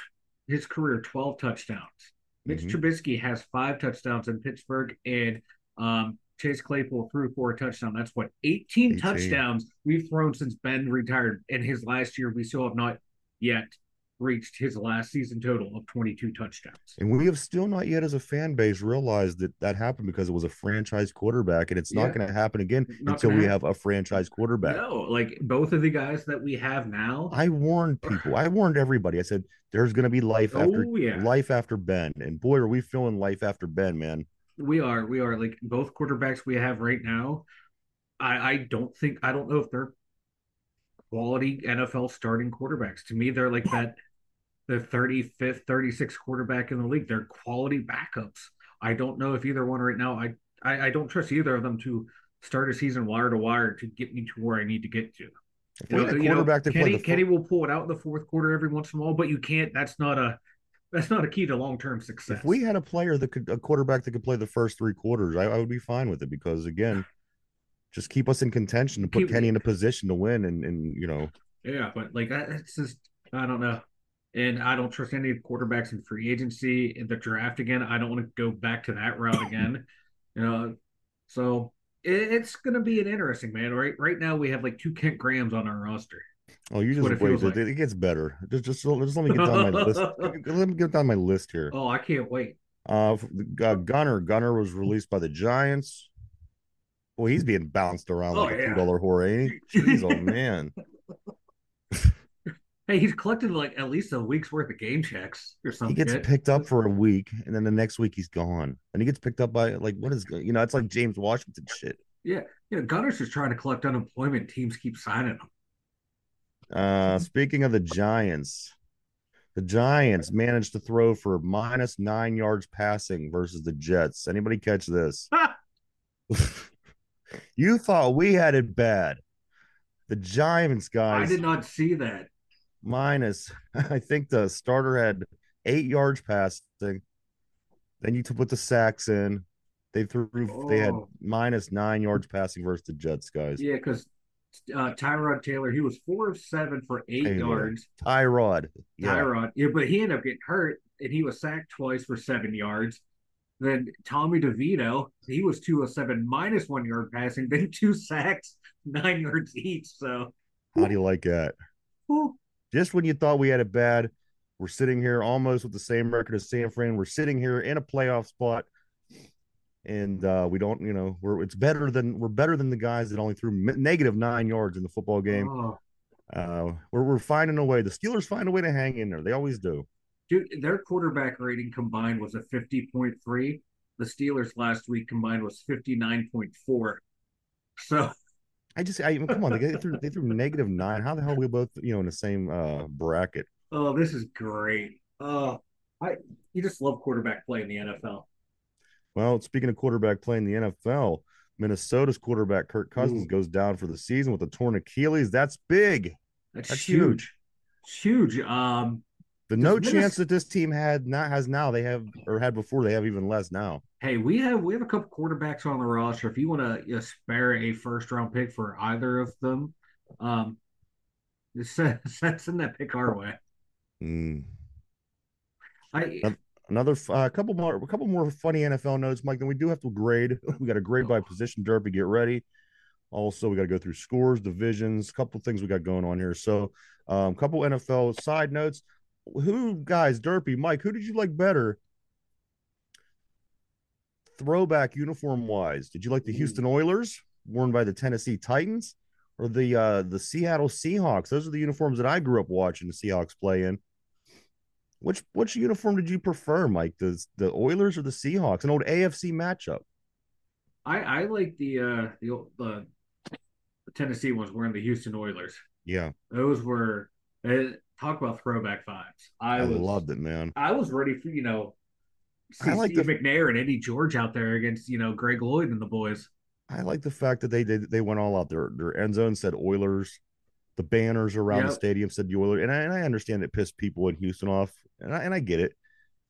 B: his career 12 touchdowns. Mitch
C: Mhm.
B: Trubisky has five touchdowns in Pittsburgh, and um, Chase Claypool threw for a touchdown. That's what 18,
C: 18.
B: touchdowns we've thrown since Ben retired. In his last year, we still have not yet reached his last season total of 22 touchdowns.
C: And we have still not yet, as a fan base, realized that that happened because it was a franchise quarterback, and it's not going to happen again until we have a franchise quarterback.
B: No, like both of the guys that we have now.
C: I warned people. I warned everybody. I said there's going to be life after
B: oh yeah,
C: life after Ben, and boy, are we feeling life after Ben, man.
B: we are. We are like both quarterbacks we have right now. I I don't think I don't know if they're quality NFL starting quarterbacks. To me, they're like *laughs* that the 35th, 36th quarterback in the league. They're quality backups. I don't know if either one right now. I I, I don't trust either of them to start a season wire to wire to get me to where I need to get to.
C: If
B: You
C: we
B: know,
C: had a
B: you know,
C: quarterback
B: Kenny,
C: the
B: Kenny will pull it out in the fourth quarter every once in a while, but you can't. That's not a that's not a key to long term success.
C: if we had a player that could a quarterback that could play the first three quarters, I, I would be fine with it because again, just keep us in contention to put
B: Keep-
C: Kenny in a position to win, and and you know,
B: Yeah, but like that- it's just I don't know. And I don't trust any of the quarterbacks in free agency in the draft again. I don't want to go back to that route again. *laughs* You know, so it, it's going to be an interesting man. Right, right now we have like two Kent Grahams on our roster.
C: oh, you just wait. It,
B: like.
C: it gets better. Just just just let me get down my *laughs* list. Let me get down my list here.
B: Oh, I can't wait.
C: Uh, uh, Gunner. Gunner was released by the Giants. Well, he's being bounced around
B: Oh,
C: like a
B: yeah.
C: two dollar whore, ain't he? *laughs* Jeez, oh man.
B: Hey, he's collected like at least a week's worth of game checks or something.
C: He gets picked up for a week, and then the next week he's gone, and he gets picked up by like what is you know? It's like James Washington shit.
B: Yeah, yeah. Gunner's just trying to collect unemployment. Teams keep signing him.
C: Uh, speaking of the Giants, the Giants managed to throw for minus nine yards passing versus the Jets. Anybody catch this? *laughs* *laughs* you thought we had it bad. The Giants guys.
B: I did not see that.
C: Minus. *laughs* I think the starter had eight yards passing. Then you to put the sacks in. They threw. They had
B: Oh.
C: minus nine yards passing versus the Jets guys.
B: Yeah, because uh, Tyrod Taylor, he was four of seven for eight
C: Taylor.
B: yards.
C: Tyrod. Yeah.
B: Tyrod, yeah, but he ended up getting hurt, and he was sacked twice for seven yards. Then Tommy DeVito, he was two of seven minus one yard passing, *laughs* then two sacks, nine yards each. So,
C: How do you like that?
B: whew,
C: just when you thought we had it bad, we're sitting here almost with the same record as San Fran. We're sitting here in a playoff spot, and uh, we don't, you know, we're it's better than we're better than the guys that only threw negative nine yards in the football game.
B: oh,
C: Uh, we're we're finding a way. The Steelers find a way to hang in there. They always do.
B: dude, their quarterback rating combined was a fifty point three. The Steelers last week combined was fifty nine point four. So
C: I just, I come on, they threw they threw negative nine. How the hell are we both, you know, in the same uh bracket?
B: Oh, this is great. Oh, I you just love quarterback play in the NFL.
C: Well, speaking of quarterback play in the NFL, Minnesota's quarterback Kirk Cousins
B: Ooh.
C: goes down for the season with a torn Achilles. That's big.
B: That's,
C: That's
B: huge. It's huge. Um,
C: The no chance that this team had not has now. They have or had before. They have even less now.
B: hey, we have we have a couple quarterbacks on the roster. If you want to you know, spare a first round pick for either of them, um, just *laughs* send, send that pick our way.
C: Mm.
B: I
C: Another a uh, couple more, a couple more funny NFL notes, Mike. Then we do have to grade. *laughs* We got to grade by position. Derpy, get ready. Also, we got to go through scores, divisions, a couple things we got going on here. So, um, couple NFL side notes. Who guys, Derpy, Mike, who did you like better? Throwback uniform wise, did you like the Houston Oilers worn by the Tennessee Titans or the uh the Seattle Seahawks? Those are the uniforms that I grew up watching the Seahawks play in. Which which uniform did you prefer, Mike? The the Oilers or the Seahawks? An old AFC matchup.
B: I, I like the uh the, old- the the Tennessee ones wearing the Houston Oilers.
C: Yeah,
B: Those were uh, talk about throwback vibes. I,
C: I,
B: was
C: loved it, man.
B: I was ready for you know see
C: I like
B: Steve
C: the-
B: McNair and Eddie George out there against you know Greg Lloyd and the boys.
C: I like the fact that they did they went all out. Their their end zone said Oilers. The banners around the stadium said the Oilers, and I, and I understand it pissed people in Houston off, and I and I get it.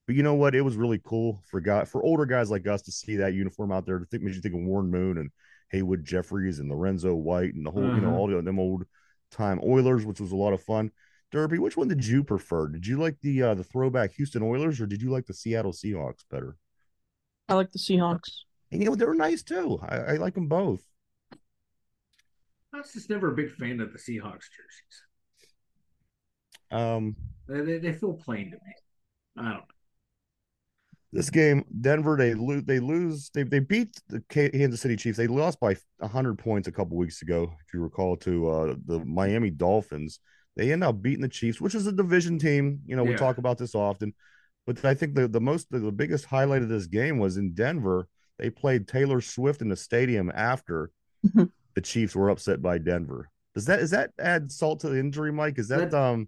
C: But you know what? It was really cool for guy for older guys like us to see that uniform out there. To think, you think of Warren Moon and Haywood Jeffires and Lorenzo White and the whole, you know,
B: Uh-huh.
C: all the, them old time Oilers, which was a lot of fun. Derby, which one did you prefer? Did you like the uh, the throwback Houston Oilers or did you like the Seattle Seahawks better?
D: I like the Seahawks.
C: And you know they're nice too. I, I like them both.
B: I was just never a big fan of the Seahawks jerseys.
C: Um,
B: They, they, they feel plain to me. I don't know.
C: this game, Denver, they lose. They lose. They they beat the Kansas City Chiefs. They lost by hundred points a couple weeks ago, if you recall, to uh, the Miami Dolphins. They end up beating the Chiefs, which is a division team. You know, we talk about this often, but I think the the most the, the biggest highlight of this game was in Denver. They played Taylor Swift in the stadium after
D: Mhm.
C: the Chiefs were upset by Denver. Does that is that add salt to the injury, Mike? Is that
B: That-
C: um?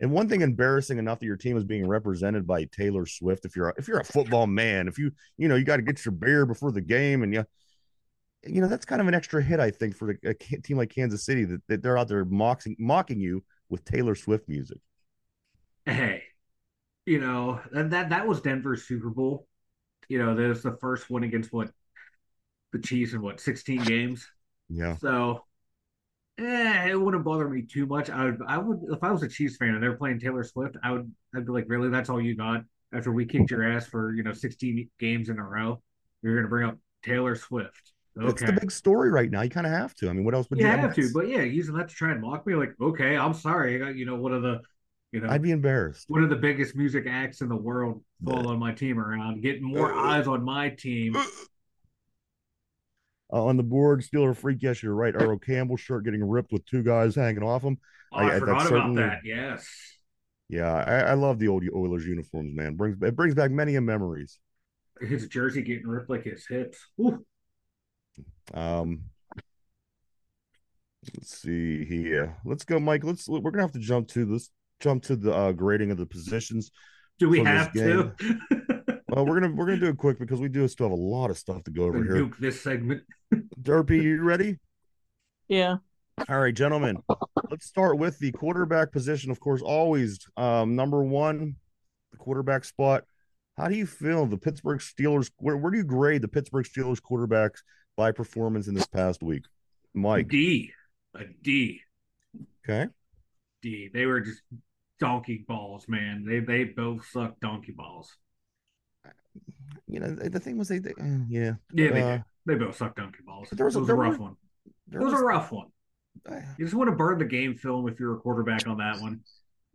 C: And one thing embarrassing enough that your team is being represented by Taylor Swift. If you're a, if you're a football man, if you you know you got to get your beer before the game, and you you know that's kind of an extra hit, I think, for a, a team like Kansas City that, that they're out there mocking mocking you with Taylor Swift music.
B: Hey, you know that that that was Denver's Super Bowl. You know, that was the first one against what the Chiefs in what sixteen games.
C: Yeah,
B: So, eh, it wouldn't bother me too much. I would, I would, if I was a Chiefs fan and they're playing Taylor Swift, I would, I'd be like, really, that's all you got after we kicked your ass for you know 16 games in a row. You're gonna bring up Taylor Swift.
C: It's
B: Okay,
C: the big story right now. You kind of have to. I mean, what else would
B: you
C: you I
B: have to, but yeah, using that to try and mock me, like, okay, I'm sorry. I got you know one of the, you know,
C: I'd be embarrassed.
B: one of the biggest music acts in the world following my team around, getting more
C: Uh,
B: eyes on my team.
C: Uh, on the board, Steeler freak. Yes, you're right. Earl Campbell shirt getting ripped with two guys hanging off him.
B: Oh,
C: I-
B: I, forgot about that. Yes.
C: Yeah, I, I love the old Oilers uniforms, man. Brings it brings back many memories.
B: His jersey getting ripped like his hips. Ooh.
C: Um, let's see here. Let's go, Mike. Let's we're gonna have to jump to this. Jump to the uh, grading of the positions.
B: Do we have to? *laughs*
C: Well, we're gonna we're gonna do it quick because we do still have a lot of stuff to go over here.
B: Nuke this segment. *laughs*
C: Derpy, you ready?
D: Yeah.
C: All right, gentlemen. Let's start with the quarterback position. Of course, always um, number one, the quarterback spot. How do you feel the Pittsburgh Steelers? Where, where do you grade the Pittsburgh Steelers quarterbacks by performance in this past week, Mike?
B: D. A D.
C: Okay,
B: D. They were just donkey balls, man. They they both suck donkey balls.
C: you know the, the thing was they, they uh, yeah
B: Yeah, they
C: Uh.
B: They both suck donkey balls.
C: there was
B: it was a rough
C: were-
B: one.
C: there
B: It was,
C: was-
B: a rough one.
C: uh,
B: You just want to burn the game film if you're a quarterback on that one,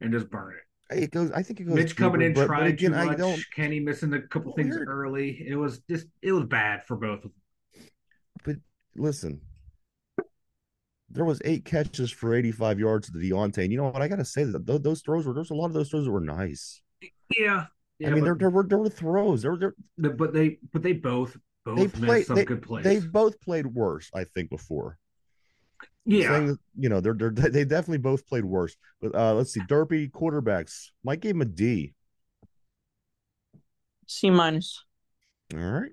B: and just burn it.
C: it goes. I think it goes.
B: Mitch coming in
C: but, but
B: trying
C: again,
B: too
C: I
B: much.
C: don't.
B: Kenny missing a couple
C: Well,
B: things early. It was just it was bad for both of them.
C: Listen. There was eight catches for 85 yards to Diontae. And you know what? I gotta say that th- those throws were there's a lot of those throws that were nice.
B: Yeah. Yeah,
C: I mean, there, there were there were throws. There were there,
B: but they but they both both
C: they played
B: some
C: they,
B: good plays.
C: they've both played worse, I think, before.
B: yeah.
C: That, you know, they're, they're they definitely both played worse. But uh let's see, Derpy quarterbacks. Mike gave him a D.
D: C minus.
C: All right.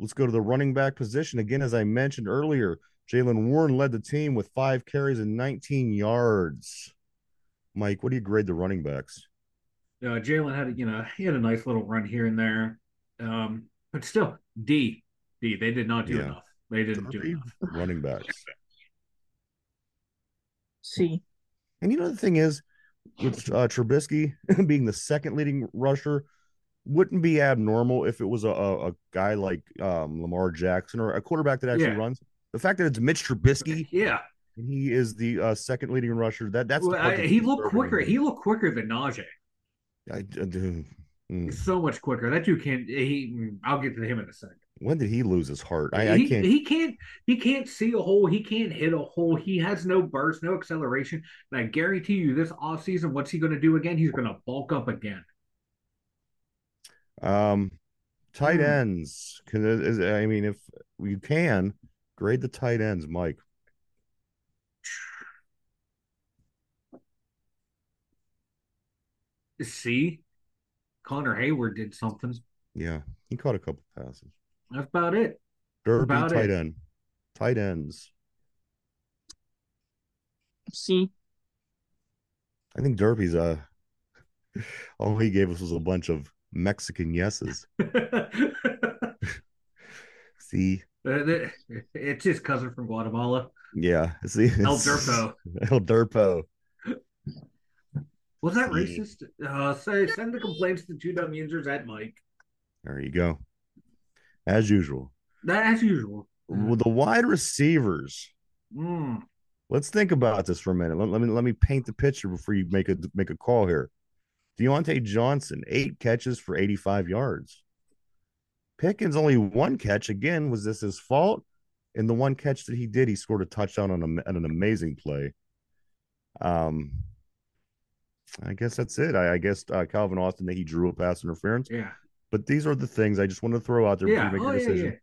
C: Let's go to the running back position. Again, as I mentioned earlier, Jaylen Warren led the team with five carries and 19 yards. Mike, what do you grade the running backs?
B: Uh, Jaylen had a, you know he had a nice little run here and there, um, but still D D. They did not do
C: Yeah.
B: enough. They didn't do enough.
C: running backs.
D: C.
C: And you know the thing is, with uh, Trubisky *laughs* being the second leading rusher, wouldn't be abnormal if it was a, a, guy like um, Lamar Jackson or a quarterback that actually
B: Yeah.
C: runs. The fact that it's Mitch Trubisky
B: Yeah,
C: and he is the uh, second leading rusher, that that's
B: well, I, he looked quicker. He looked quicker than Najee.
C: I, I do. Mm.
B: So much quicker. That dude can't. He. I'll get to him in a second.
C: When did he lose his heart? I, I can't.
B: He can't. He can't see a hole. He can't hit a hole. He has no burst, no acceleration. And I guarantee you, this offseason, what's he going to do again? He's going to bulk up again.
C: Um, tight
B: Hmm.
C: ends. Can is, I mean, if you can grade the tight ends, Mike.
B: See, Connor Heyward did something.
C: Yeah, he caught a couple passes.
B: That's about it.
C: Derby
B: About
C: tight
B: it.
C: end. Tight ends.
D: See,
C: I think Derby's uh *laughs* all he gave us was a bunch of Mexican yeses. *laughs* See,
B: it's his cousin from Guatemala,
C: yeah, see,
B: El Durpo. *laughs*
C: El Durpo.
B: Was that racist? Uh, say, send the complaints to two dumb Yinzers at Mike.
C: There you go. As usual,
B: That as usual.
C: with the wide receivers.
B: Mm.
C: Let's think about this for a minute. Let, let me let me paint the picture before you make a make a call here. Diontae Johnson, eight catches for 85 yards. Pickens only one catch. Again, was this his fault? And the one catch that he did, he scored a touchdown on, a, on an amazing play. Um, I guess that's it. I, I guess uh, Calvin Austin that he drew a pass interference.
B: Yeah.
C: But these are the things I just want to throw out there
B: Yeah.
C: before you
B: Oh,
C: make
B: yeah,
C: your decision.
B: yeah.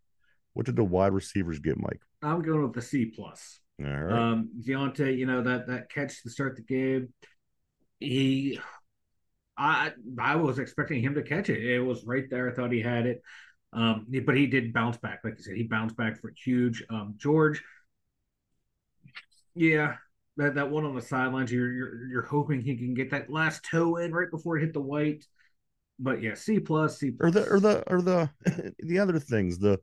C: What did the wide receivers get, Mike?
B: I'm going with the C plus.
C: All right.
B: Um, Diontae, you know that that catch to start the game, he, I I was expecting him to catch it. It was right there. I thought he had it. Um, but he did bounce back, like you said. He bounced back for huge. Um, George, yeah, that that one on the sidelines. You're you're you're hoping he can get that last toe in right before it hit the white. But yeah, C plus, C plus.
C: or the or the or the *laughs* the other things the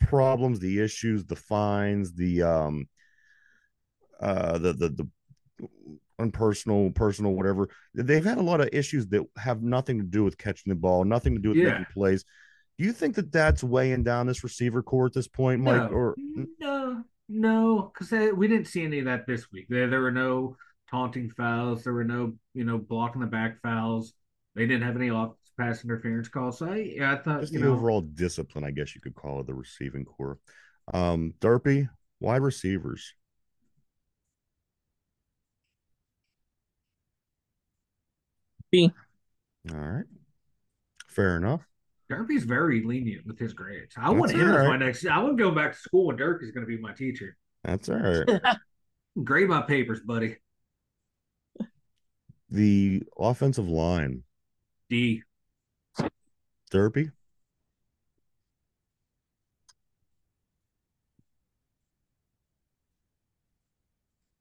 C: problems the issues the fines the um uh the the the unpersonal personal whatever they've had a lot of issues that have nothing to do with catching the ball nothing to do with
B: Yeah.
C: making plays do you think that that's weighing down this receiver core at this point mike
B: No,
C: or
B: no, no, because we didn't see any of that this week. There, there were no taunting fouls. There were no, you know, blocking the back fouls. They didn't have any off pass interference calls. So I, yeah, I thought
C: just
B: you
C: the
B: know,
C: overall discipline i guess you could call it the receiving core um derpy wide receivers
D: B.
C: all right fair enough
B: Derpy's very lenient with his grades. I
C: That's
B: want him
C: all
B: as my next. I want to go back to school and Derpy's going to be my teacher.
C: that's all right *laughs*
B: Grade my papers, buddy.
C: the offensive line
B: D.
C: derpy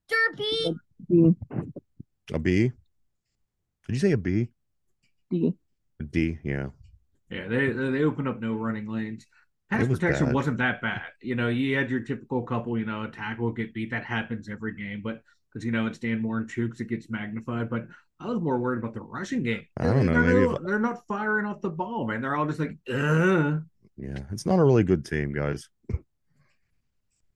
A: Derpy.
D: D.
C: A B? Did you say a B?
D: D.
C: A D, yeah.
B: Yeah, they they opened up no running lanes. Pass
C: was
B: protection
C: bad.
B: wasn't that bad. You know, you had your typical couple, you know, a tackle will get beat. That happens every game, but because you know it's Dan Moore and Chuks, it gets magnified. But I was more worried about the rushing game.
C: I don't know,
B: They're,
C: maybe
B: no-
C: if-
B: they're not firing off the ball, man. They're all just like, Ugh.
C: Yeah. It's not a really good team, guys.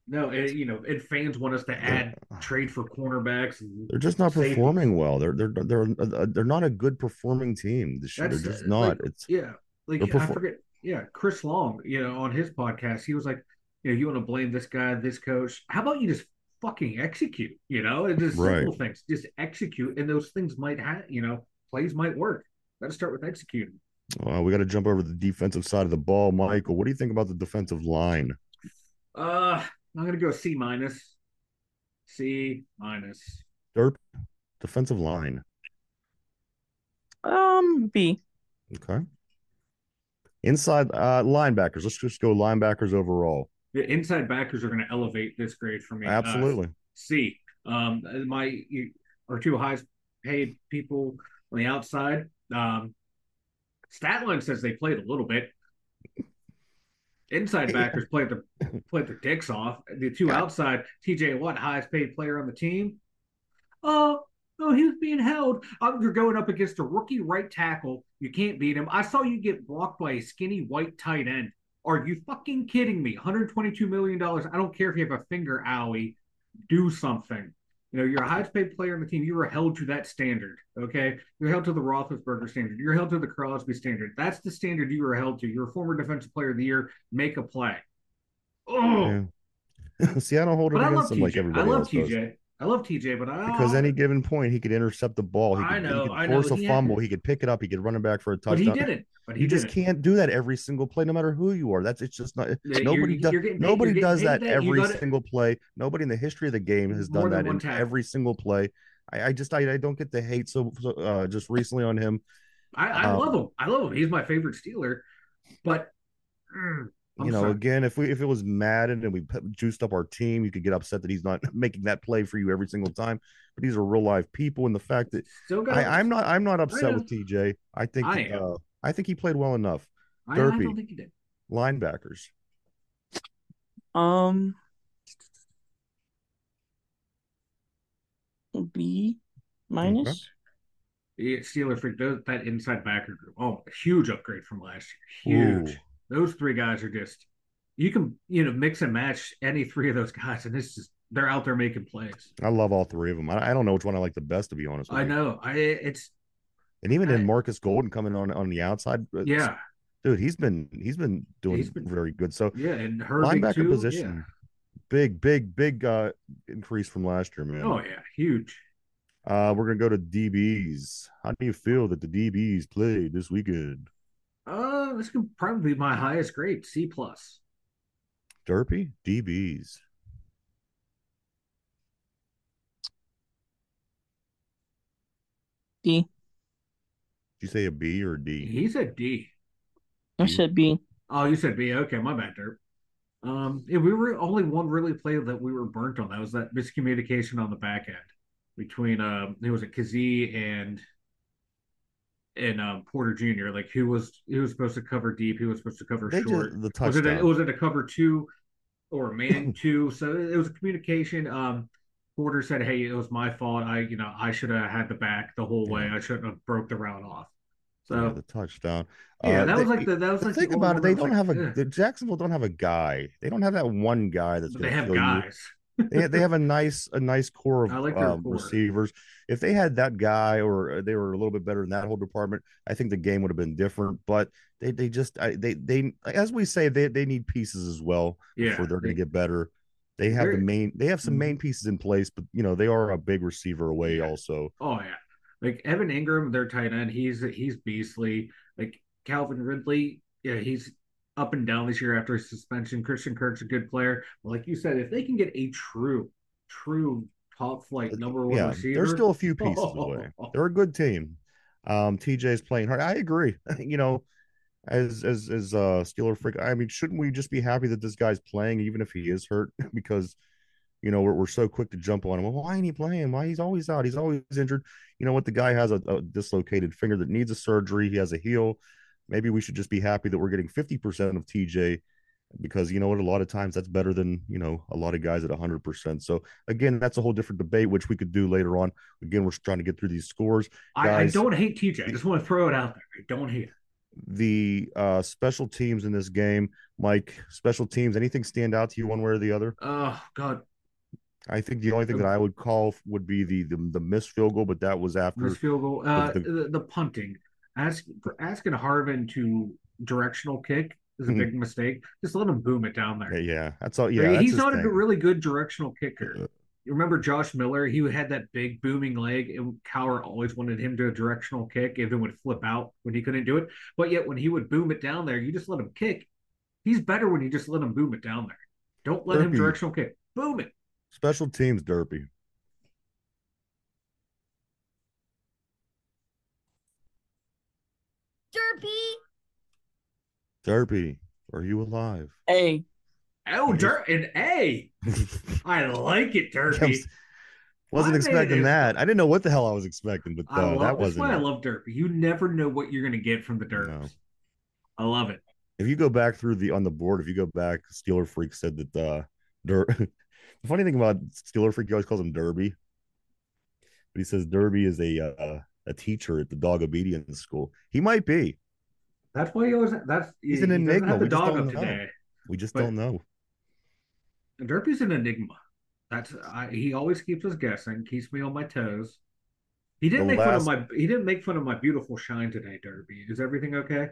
B: No, you know, and fans want us to add trade for cornerbacks. And
C: They're just not
B: safeties.
C: performing well. They're they're they're uh, they're not a good performing team this year. They're just
B: uh,
C: not.
B: like,
C: It's
B: Yeah, like
C: They're
B: I
C: perfor-
B: forget. Yeah, Chris Long, you know, on his podcast, he was like, you know, you want to blame this guy, this coach. How about you just fucking execute? You know, and just simple things, just execute, and those things might have, you know, plays might work. Got to start with executing.
C: uh, we got to jump over the defensive side of the ball. Michael, what do you think about the defensive line?
B: Uh, I'm gonna go C minus, C minus.
C: Derp, defensive line.
D: Um, B.
C: Okay. Inside uh linebackers. Let's just go linebackers overall.
B: The inside backers are gonna elevate this grade for me. Uh,
C: Absolutely.
B: C. Um, my our two highest paid people on the outside. Um, Statline says they played a little bit. Inside backers played the *laughs* played their dicks off. The two outside, TJ Watt, highest paid player on the team. Oh, oh, he was being held. Oh, you're going up against a rookie right tackle. You can't beat him. I saw you get blocked by a skinny white tight end. Are you fucking kidding me? 122 million dollars. I don't care if you have a finger owie. Do something. You know, you're a highest paid player on the team. You were held to that standard. Okay, you're held to the Roethlisberger standard. You're held to the Crosby standard. That's the standard you were held to. You're a former defensive player of the year. Make a play. Oh,
C: Yeah. *laughs* See, I don't hold it
B: but I love
C: against him like
B: TJ. I
C: everybody
B: love
C: else does.
B: I love TJ, but I
C: Because any given point, he could intercept the ball. He
B: I
C: could,
B: know,
C: he could
B: I know.
C: force a
B: He had-
C: fumble. He could pick it up. He could run it back for a
B: but he
C: touchdown.
B: didn't. But he
C: You just can't do that every single play, no matter who you are. That's it's just not.
B: Yeah,
C: nobody
B: you're-
C: does.
B: you're getting
C: nobody does that
B: that.
C: Every
B: gotta-
C: single play. Nobody in the history of the game has done that in
B: tackle.
C: every single play. I, I just I, I don't get the hate so, so uh, just recently on him.
B: I, I
C: Um,
B: love him. I love him. He's my favorite Steeler. But mm, I'm
C: you know,
B: sorry.
C: again, if we if it was Madden and we juiced up our team, you could get upset that he's not *laughs* making that play for you every single time. But these are real life people, and the fact that. I, I'm not I'm not upset with TJ. I think
B: I
C: uh, I think he played well enough.
B: I, I
C: Derpy.
B: don't think he did.
C: Linebackers.
D: Um, B minus.
B: Yeah, Steeler freak those, that inside backer group. Oh, huge upgrade from last year. Huge.
C: Ooh.
B: Those three guys are just you can you know mix and match any three of those guys, and it's just they're out there making plays.
C: I love all three of them. I, I don't know which one I like the best, to be honest. With
B: I
C: you.
B: know. I it's
C: And even
B: I-
C: in Markus Golden coming on on the outside,
B: yeah,
C: dude, he's been he's been doing
B: He's been-
C: very good. So
B: yeah, and Herbig
C: linebacker
B: too.
C: position, big, big, big uh increase from last year, man.
B: Oh yeah, huge.
C: Uh, we're gonna go to DBs. How do you feel that the DBs played this weekend?
B: Uh, this could probably be my highest grade, C plus.
C: Derpy DBs.
D: D.
C: Did you say a B or a D?
B: He said D.
D: I
C: D.
D: said B.
B: Oh, you said B. Okay, my bad, Derp. Um, yeah, we were only one really play that we were burnt on. That was that miscommunication on the back end between um, it was a Kazee and and um, Porter Jr. Like who was who was supposed to cover deep, who was supposed to cover
C: They
B: short.
C: the
B: was it a, was it a cover two or a man *laughs* two? So it was a communication. Um, Porter said, "Hey, it was my fault. I, you know, I should have had the back the whole way. I shouldn't have broke the route off." So
C: yeah, the touchdown.
B: yeah,
C: Uh,
B: that
C: they-
B: was like the that was
C: the
B: like think
C: about it, they don't
B: was
C: have a
B: like,
C: the Jacksonville don't have a guy. They don't have that one guy that's
B: But they
C: to
B: have
C: kill you. They, they have a nice a nice core of
B: like
C: um,
B: core.
C: receivers. If they had that guy or they were a little bit better in that whole department, I think the game would have been different. But they they just I, they they as we say they they need pieces as well
B: Yeah,
C: before they're going to get better. They have the main they have some
B: Mhm.
C: main pieces in place, but you know they are a big receiver away
B: Yeah.
C: also.
B: Oh yeah, like Evan Engram, their tight end. He's he's beastly. Like Calvin Ridley, yeah, he's up and down this year after his suspension. Christian Kirk's a good player. But like you said, if they can get a true, true top flight number one
C: yeah,
B: receiver,
C: there's still a few pieces away. *laughs* They're a good team. Um, TJ's playing hard. I agree. *laughs* you know, as as as uh Steeler freak, I mean, shouldn't we just be happy that this guy's playing, even if he is hurt? *laughs* because you know we're, we're so quick to jump on him. Well, why ain't he playing? Why he's always out? He's always injured. You know what? The guy has a, a dislocated finger that needs a surgery. He has a heel. Maybe we should just be happy that we're getting fifty percent of TJ because you know what a lot of times that's better than you know a lot of guys at 100% so again that's a whole different debate which we could do later on again we're trying to get through these scores
B: I, I don't hate TJ. I just want to throw it out there. I don't hate it.
C: the uh special teams in this game mike special teams anything stand out to you one way or the other
B: Oh God,
C: i think the only thing that i would call would be the the, the missed field goal but that was after
B: missed field goal. Uh,
C: the-
B: the, the punting. Ask for asking Harvin to directional kick is a
C: Mhm.
B: big mistake. Just let him boom it down there.
C: yeah, that's all yeah
B: he's not a
C: thing.
B: really good directional kicker. You remember Josh Miller? He had that big booming leg, and Cowher always wanted him to a directional kick, even would flip out when he couldn't do it. But yet, when he would boom it down there, you just let him kick. He's better when you just let him boom it down there. Don't let him directional kick. Boom it.
C: special teams derpy
A: Derpy.
C: Derpy are you alive
D: A.
B: Oh,
C: Yes.
B: Dirt and A. *laughs* I like it,
C: I'm wasn't
B: I
C: expecting that i didn't know what the hell i was expecting but
B: I
C: uh,
B: love,
C: that wasn't That's
B: why I love Derby. You never know what you're going to get from the Derby.
C: No.
B: I love it.
C: if you go back through the on the board, if you go back, Steeler Freak said that uh Der- *laughs* the funny thing about Steeler Freak, he always calls him Derby. But he says Derby is a uh, a teacher at the dog obedience school. He might be.
B: That's why he always. That's
C: He's
B: he,
C: an
B: he
C: enigma.
B: Have the
C: We just
B: dog
C: don't know.
B: today.
C: We just
B: But-
C: don't know.
B: Derpy's an enigma. That's I, he always keeps us guessing, keeps me on my toes. He didn't
C: The
B: make fun of my he didn't make fun of my beautiful shine today, Derpy. Is everything okay?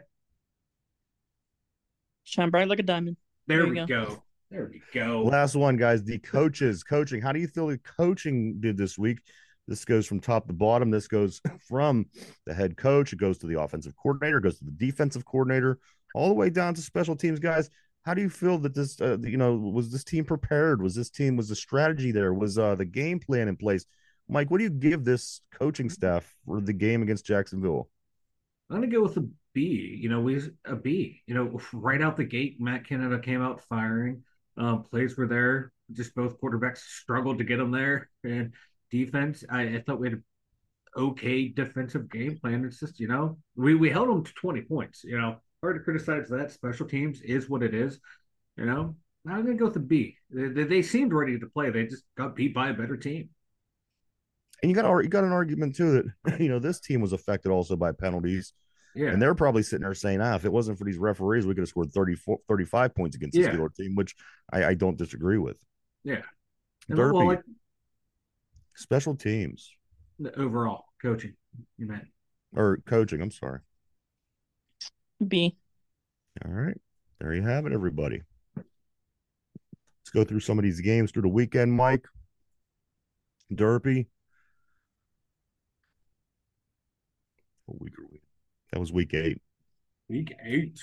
D: Shine bright like a diamond.
B: There,
D: There you
B: we go. There we go.
C: Last one, guys. The coaches coaching. How do you feel the coaching did this week? This goes from top to bottom. This goes *laughs* from the head coach. It goes to the offensive coordinator. It goes to the defensive coordinator, all the way down to special teams guys. How do you feel that this, uh, you know, was this team prepared? Was this team was the strategy there? Was uh, the game plan in place? Mike, what do you give this coaching staff for the game against Jacksonville?
B: I'm gonna go with a B. You know, we a B. You know, *laughs* right out the gate, Matt Canada came out firing. Um, plays were there. Just both quarterbacks struggled to get them there. And defense, I, I thought we had a okay defensive game plan. It's just you know, we we held them to 20 points. You know, hard to criticize that. Special teams is what it is. You know, I'm gonna go with a B. They, they, seemed ready to play. They just got beat by a better team.
C: And you got you got an argument too that *laughs* you know this team was affected also by penalties.
B: Yeah.
C: And they're probably sitting there saying, ah, if it wasn't for these referees, we could have scored 34, 35 points against
B: Yeah.
C: the Steelers team, which I, I don't disagree with.
B: Yeah. And, well, like
C: Special teams
B: the overall coaching, you meant.
C: or coaching. I'm sorry.
D: B.
C: All right. There you have it, everybody. Let's go through some of these games through the weekend, Mike. Derpy. What week are we? That was week eight.
B: Week eight.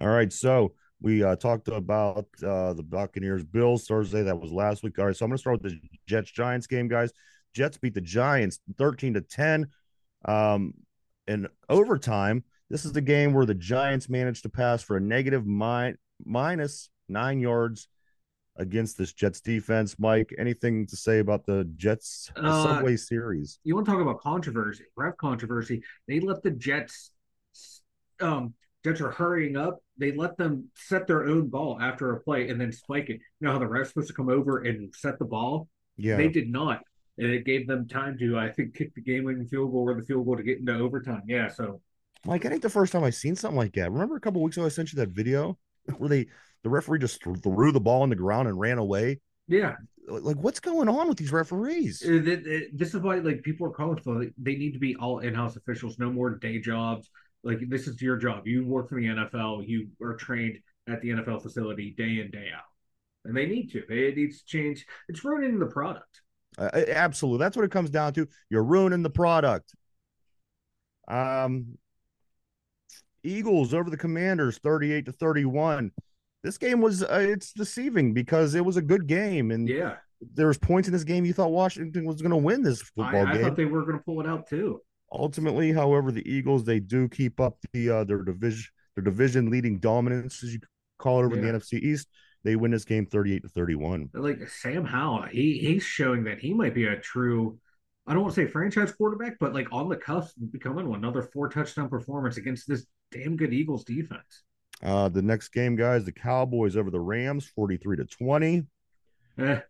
C: All right. So we uh, talked about uh, the Buccaneers Bills Thursday. That was last week. All right. So I'm going to start with the Jets Giants game, guys. Jets beat the Giants 13 to 10. Um, in overtime, this is the game where the Giants managed to pass for a negative mi- minus nine yards against this Jets defense. Mike, anything to say about the Jets the
B: Uh,
C: Subway Series?
B: You want to talk about controversy, ref controversy? They let the Jets, um, Jets are hurrying up. They let them set their own ball after a play and then spike it. You know how the ref's supposed to come over and set the ball?
C: Yeah.
B: They did not. And it gave them time to, I think, kick the game winning field goal or the field goal to get into overtime. Yeah. So,
C: Mike, I think the first time I've seen something like that. Remember a couple weeks ago I sent you that video *laughs* where they the referee just threw the ball on the ground and ran away.
B: yeah.
C: Like, what's going on with these referees?
B: Uh, th- th- This is why, like, people are calling for it. They need to be all in house officials, no more day jobs. Like, this is your job. You work for the NFL, you are trained at the NFL facility day in, day out. And they need to. It needs to change. It's ruining the product.
C: Uh, absolutely, that's what it comes down to. You're ruining the product. Um, Eagles over the Commanders, thirty-eight to thirty-one. This game was uh, it's deceiving because it was a good game and
B: Yeah.
C: there was points in this game you thought Washington was going to win this
B: I,
C: football
B: I
C: game.
B: I thought they were going to pull it out too.
C: Ultimately, however, the Eagles they do keep up the uh, their division their division leading dominance, as you call it, over
B: Yeah.
C: the NFC East. They win this game thirty-eight to thirty-one.
B: Like Sam Howell, he he's showing that he might be a true, I don't want to say franchise quarterback, but like on the cusp of becoming one. Another four touchdown performance against this damn good Eagles defense.
C: Uh, the next game, guys, the Cowboys over the Rams, forty-three to twenty.
B: Eh,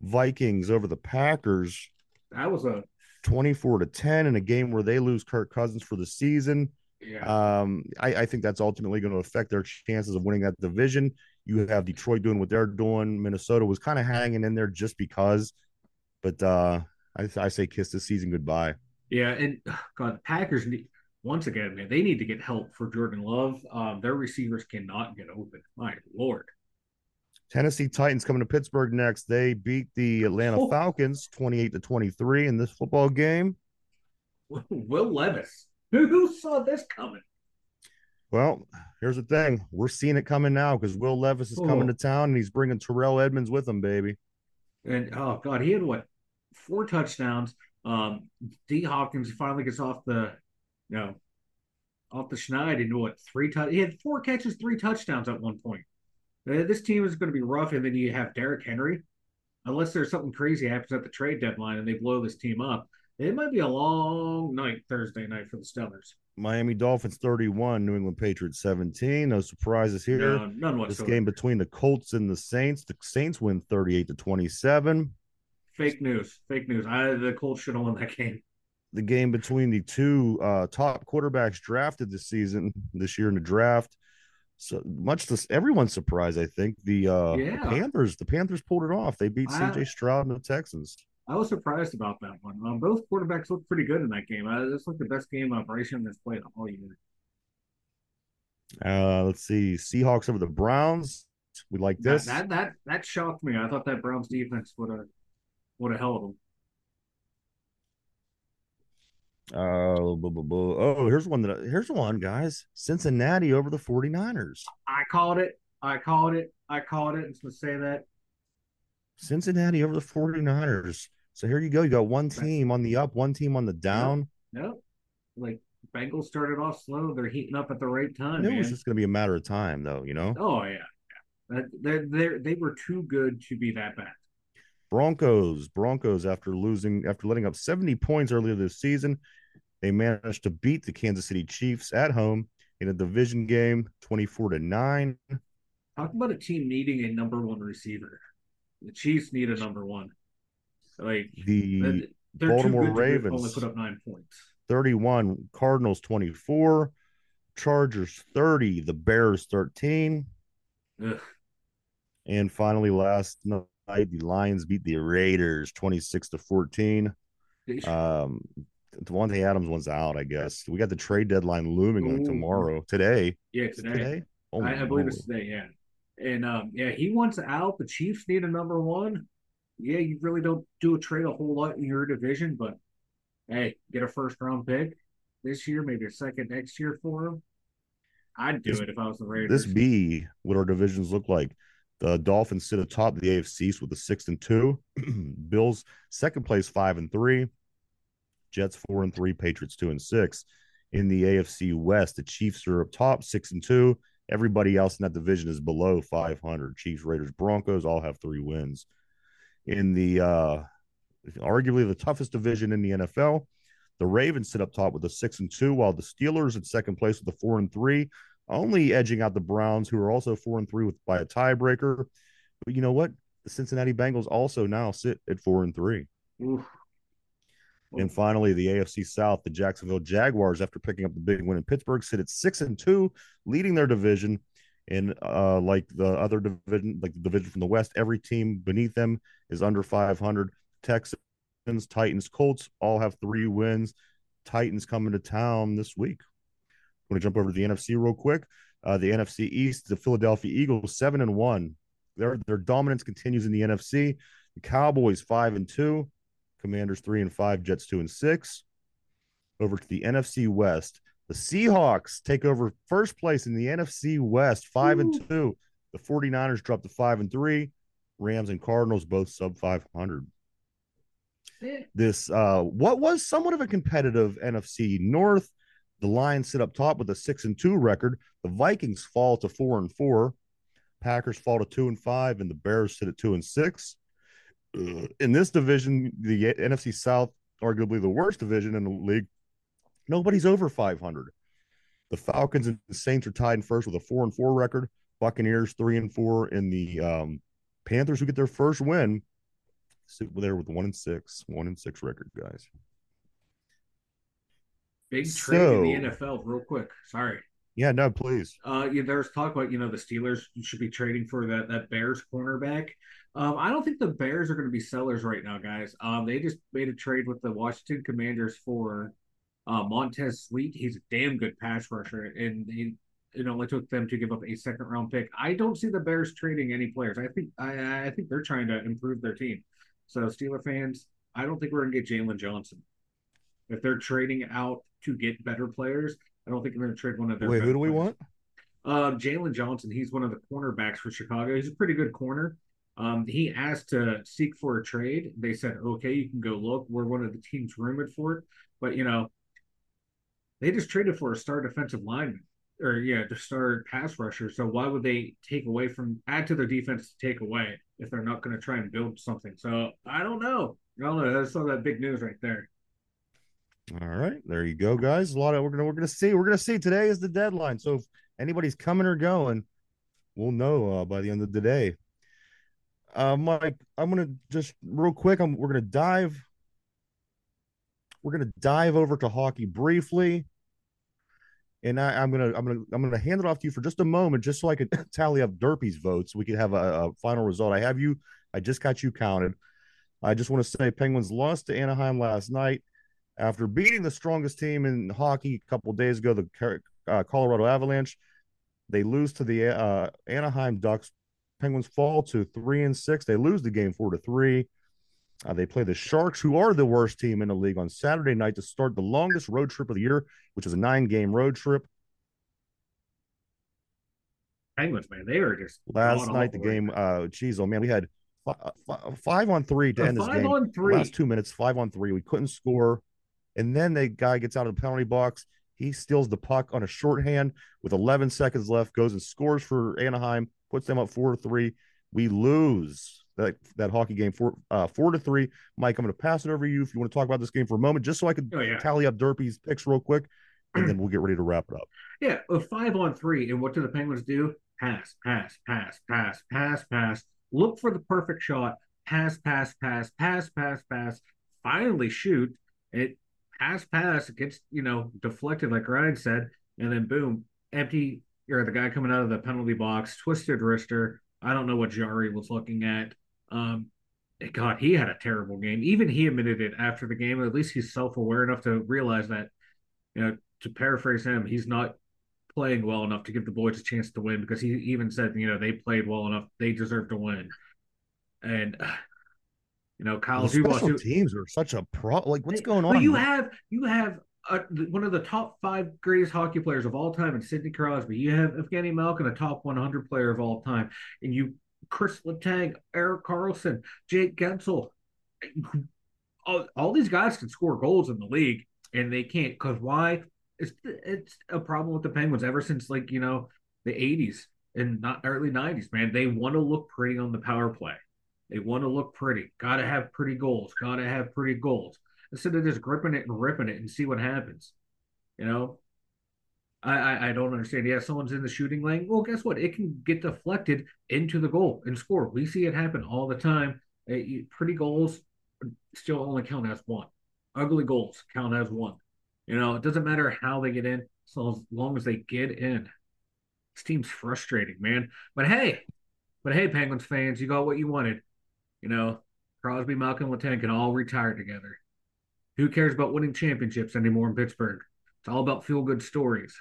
C: Vikings over the Packers,
B: that was a
C: twenty-four to ten, in a game where they lose Kirk Cousins for the season.
B: yeah.
C: Um, I, I think that's ultimately going to affect their chances of winning that division. You have Detroit doing what they're doing. Minnesota was kind of hanging in there just because, but uh, I, I say kiss this season goodbye.
B: Yeah, and God, Packers need once again, man, they need to get help for Jordan Love. Um, their receivers cannot get open. My lord.
C: Tennessee Titans coming to Pittsburgh next. They beat the Atlanta
B: Oh.
C: Falcons 28 to 23 in this football game.
B: Will Levis. Who, who saw this coming?
C: Well, here's the thing. We're seeing it coming now because Will Levis is coming
B: Oh.
C: to town and he's bringing Terrell Edmunds with him, baby.
B: And oh god, he had what four touchdowns. Um, D Hopkins finally gets off the, you know, off the schneid and what three touch. He had four catches, three touchdowns at one point. Uh, this team is going to be rough, and then you have Derrick Henry. Unless there's something crazy happens at the trade deadline and they blow this team up, it might be a long night Thursday night for the Steelers.
C: Miami Dolphins 31, New England Patriots 17. No surprises here.
B: No, none
C: this game between the Colts and the Saints. The Saints win 38 to 27.
B: Fake news. Fake news. I the Colts should have won that game.
C: The game between the two uh, top quarterbacks drafted this season, this year in the draft. So much to everyone's surprise, I think the, uh, the Panthers. The Panthers pulled it off. They beat
B: I-
C: C.J. Stroud and the Texans.
B: I was surprised about that one. Um, both quarterbacks looked pretty good in that game. Uh, this looked the best game uh, Young has played all year.
C: Uh, let's see, Seahawks over the Browns. We like
B: That,
C: this.
B: that that that shocked me. I thought that Browns defense would have would have held them.
C: Uh, blah, blah, blah. oh, here's one that here's one, guys. Cincinnati over the 49ers.
B: I called it. I called it. I called it. It's gonna say that.
C: Cincinnati over the 49ers. So here you go. You got one team on the up, one team on the down.
B: No, like Bengals started off slow. They're heating up at the right time.
C: it was just going to be a matter of time, though. You know,
B: Oh yeah, yeah. They they they were too good to be that bad.
C: Broncos. Broncos after losing, after letting up 70 points earlier this season, they managed to beat the Kansas City Chiefs at home in a division game, 24 to nine.
B: Talk about a team needing a number one receiver. The Chiefs need a number one. Like
C: The Baltimore
B: too good to
C: Ravens.
B: only put up nine points.
C: 31, Cardinals 24, Chargers 30, the Bears 13.
B: Ugh.
C: And finally, last no, the Lions beat the Raiders 26 to 14. Um, Davante Adams one's out, I guess. We got the trade deadline looming on tomorrow. Today.
B: yeah, today.
C: today? Oh,
B: I, I believe it's today, yeah. And um, yeah, he wants out. The Chiefs need a number one. Yeah, you really don't do a trade a whole lot in your division, but hey, get a first round pick this year, maybe a second next year for him. I'd do
C: This-
B: it if I was the Raiders.
C: this be what our divisions look like. The Dolphins sit atop the AFC East with a six and two. *clears throat* Bills second place five and three. Jets four and three. Patriots two and six. In the AFC West, the Chiefs are up top six and two. Everybody else in that division is below 500. Chiefs, Raiders, Broncos all have three wins. In the uh arguably the toughest division in the NFL, the Ravens sit up top with a six and two, while the Steelers in second place with a four and three only edging out the Browns, who are also four and three with by a tiebreaker. But you know what? The Cincinnati Bengals also now sit at four and three.
B: Oof.
C: And finally, the AFC South, the Jacksonville Jaguars, after picking up the big win in Pittsburgh, sit at six and two, leading their division. And uh, like the other division, like the division from the West, every team beneath them is under 500. Texans, Titans, Colts all have three wins. Titans coming to town this week. Going to jump over to the NFC real quick. Uh, the NFC East, the Philadelphia Eagles, seven and one. Their their dominance continues in the NFC. The Cowboys five and two. Commanders three and five, Jets two and six. Over to the NFC West. The Seahawks take over first place in the NFC West, five and two. The 49ers drop to five and three. Rams and Cardinals both sub 500.
B: Eh,
C: This uh what was somewhat of a competitive NFC North. The Lions sit up top with a six and two record. The Vikings fall to four and four. Packers fall to two and five, and the Bears sit at two and six. Uh, in this division, the NFC South, arguably the worst division in the league, nobody's over 500. The Falcons and the Saints are tied in first with a four and four record. Buccaneers three and four, and the um, Panthers, who get their first win, sit there with one and six, one and six record, guys.
B: Big trade in the NFL, real quick. Sorry.
C: Yeah, no, please.
B: Uh, yeah, there's talk about you know the Steelers should be trading for that that Bears cornerback. Um, I don't think the Bears are going to be sellers right now, guys. Um, they just made a trade with the Washington Commanders for uh, Montez Sweat. He's a damn good pass rusher, and he, it took them to give up a second round pick. I don't see the Bears trading any players. I think I, I think they're trying to improve their team. So Steeler fans, I don't think we're going to get Jaylon Johnson. If they're trading out to get better players, I don't think they're going to trade one of their.
C: Wait, who do we
B: players.
C: want?
B: Uh, Jaylon Johnson, he's one of the cornerbacks for Chicago. He's a pretty good corner. Um, he asked to seek for a trade. They said, okay, you can go look. We're one of the teams rumored for it. But, you know, they just traded for a star defensive lineman or, yeah, to start pass rusher. So why would they take away from, add to their defense to take away if they're not going to try and build something? So I don't know. I don't know. That's of that big news right there.
C: All right, there you go, guys. A lot of we're gonna we're gonna see. We're gonna see. Today is the deadline, so if anybody's coming or going, we'll know uh, by the end of the day. Uh, Mike, I'm gonna just real quick. I'm we're gonna dive. We're gonna dive over to hockey briefly, and I, I'm gonna I'm gonna I'm gonna hand it off to you for just a moment, just so I could *laughs* tally up Derpy's votes. We could have a, a final result. I have you. I just got you counted. I just want to say Penguins lost to Anaheim last night after beating the strongest team in hockey a couple days ago, the uh, Colorado Avalanche. They lose to the uh, Anaheim Ducks. Penguins fall to three and six. They lose the game four to three. Uh, they play the Sharks, who are the worst team in the league, on Saturday night to start the longest road trip of the year, which is a nine-game road trip.
B: Penguins, man, they are just
C: Last night, the game, uh, geez, oh man, we had fi- fi- five on three to end this
B: five
C: game.
B: on three.
C: Last two minutes, five on three. We couldn't score. And then the guy gets out of the penalty box. He steals the puck on a shorthand with 11 seconds left, goes and scores for Anaheim, puts them up four to three. We lose that that hockey game four uh, four to three. Mike, I'm going to pass it over to you if you want to talk about this game for a moment, just so I could
B: Oh, yeah.
C: tally up Derpy's picks real quick, and then we'll get ready to wrap it up. *clears throat*
B: Yeah, a five on three. And what do the Penguins do? Pass, pass, pass, pass, pass, pass. Look for the perfect shot. Pass, pass, pass, pass, pass, pass. Finally shoot. It pass, pass. Gets, you know, deflected, like Ryan said. And then boom, empty. You're the guy coming out of the penalty box, twisted wrister. I don't know what Jarry was looking at. Um, God, he had a terrible game. Even he admitted it after the game. At least he's self aware enough to realize that, you know, to paraphrase him, he's not playing well enough to give the boys a chance to win because he even said, you know, they played well enough, they deserve to win. And you know, Kyle,
C: The
B: if
C: special teams are such a pro. Like, what's going on?
B: you have you have uh, one of the top five greatest hockey players of all time in Sidney Crosby. You have Evgeny Malkin, a top 100 player of all time, and you Chris Letang, Erik Karlsson, Jake Guentzel. All, all these guys can score goals in the league, and they can't because why? It's it's a problem with the Penguins ever since like you know the 80s and not early 90s. Man, they want to look pretty on the power play. They want to look pretty. Got to have pretty goals. Got to have pretty goals instead of just gripping it and ripping it and see what happens. You know, I, I I don't understand. Yeah, someone's in the shooting lane. Well, guess what? It can get deflected into the goal and score. We see it happen all the time. Pretty goals still only count as one. Ugly goals count as one. You know, it doesn't matter how they get in, so as long as they get in. This team's frustrating, man. But hey, but hey, Penguins fans, you got what you wanted. You know, Crosby, Malkin, Letang can all retire together. Who cares about winning championships anymore in Pittsburgh? It's all about feel good stories.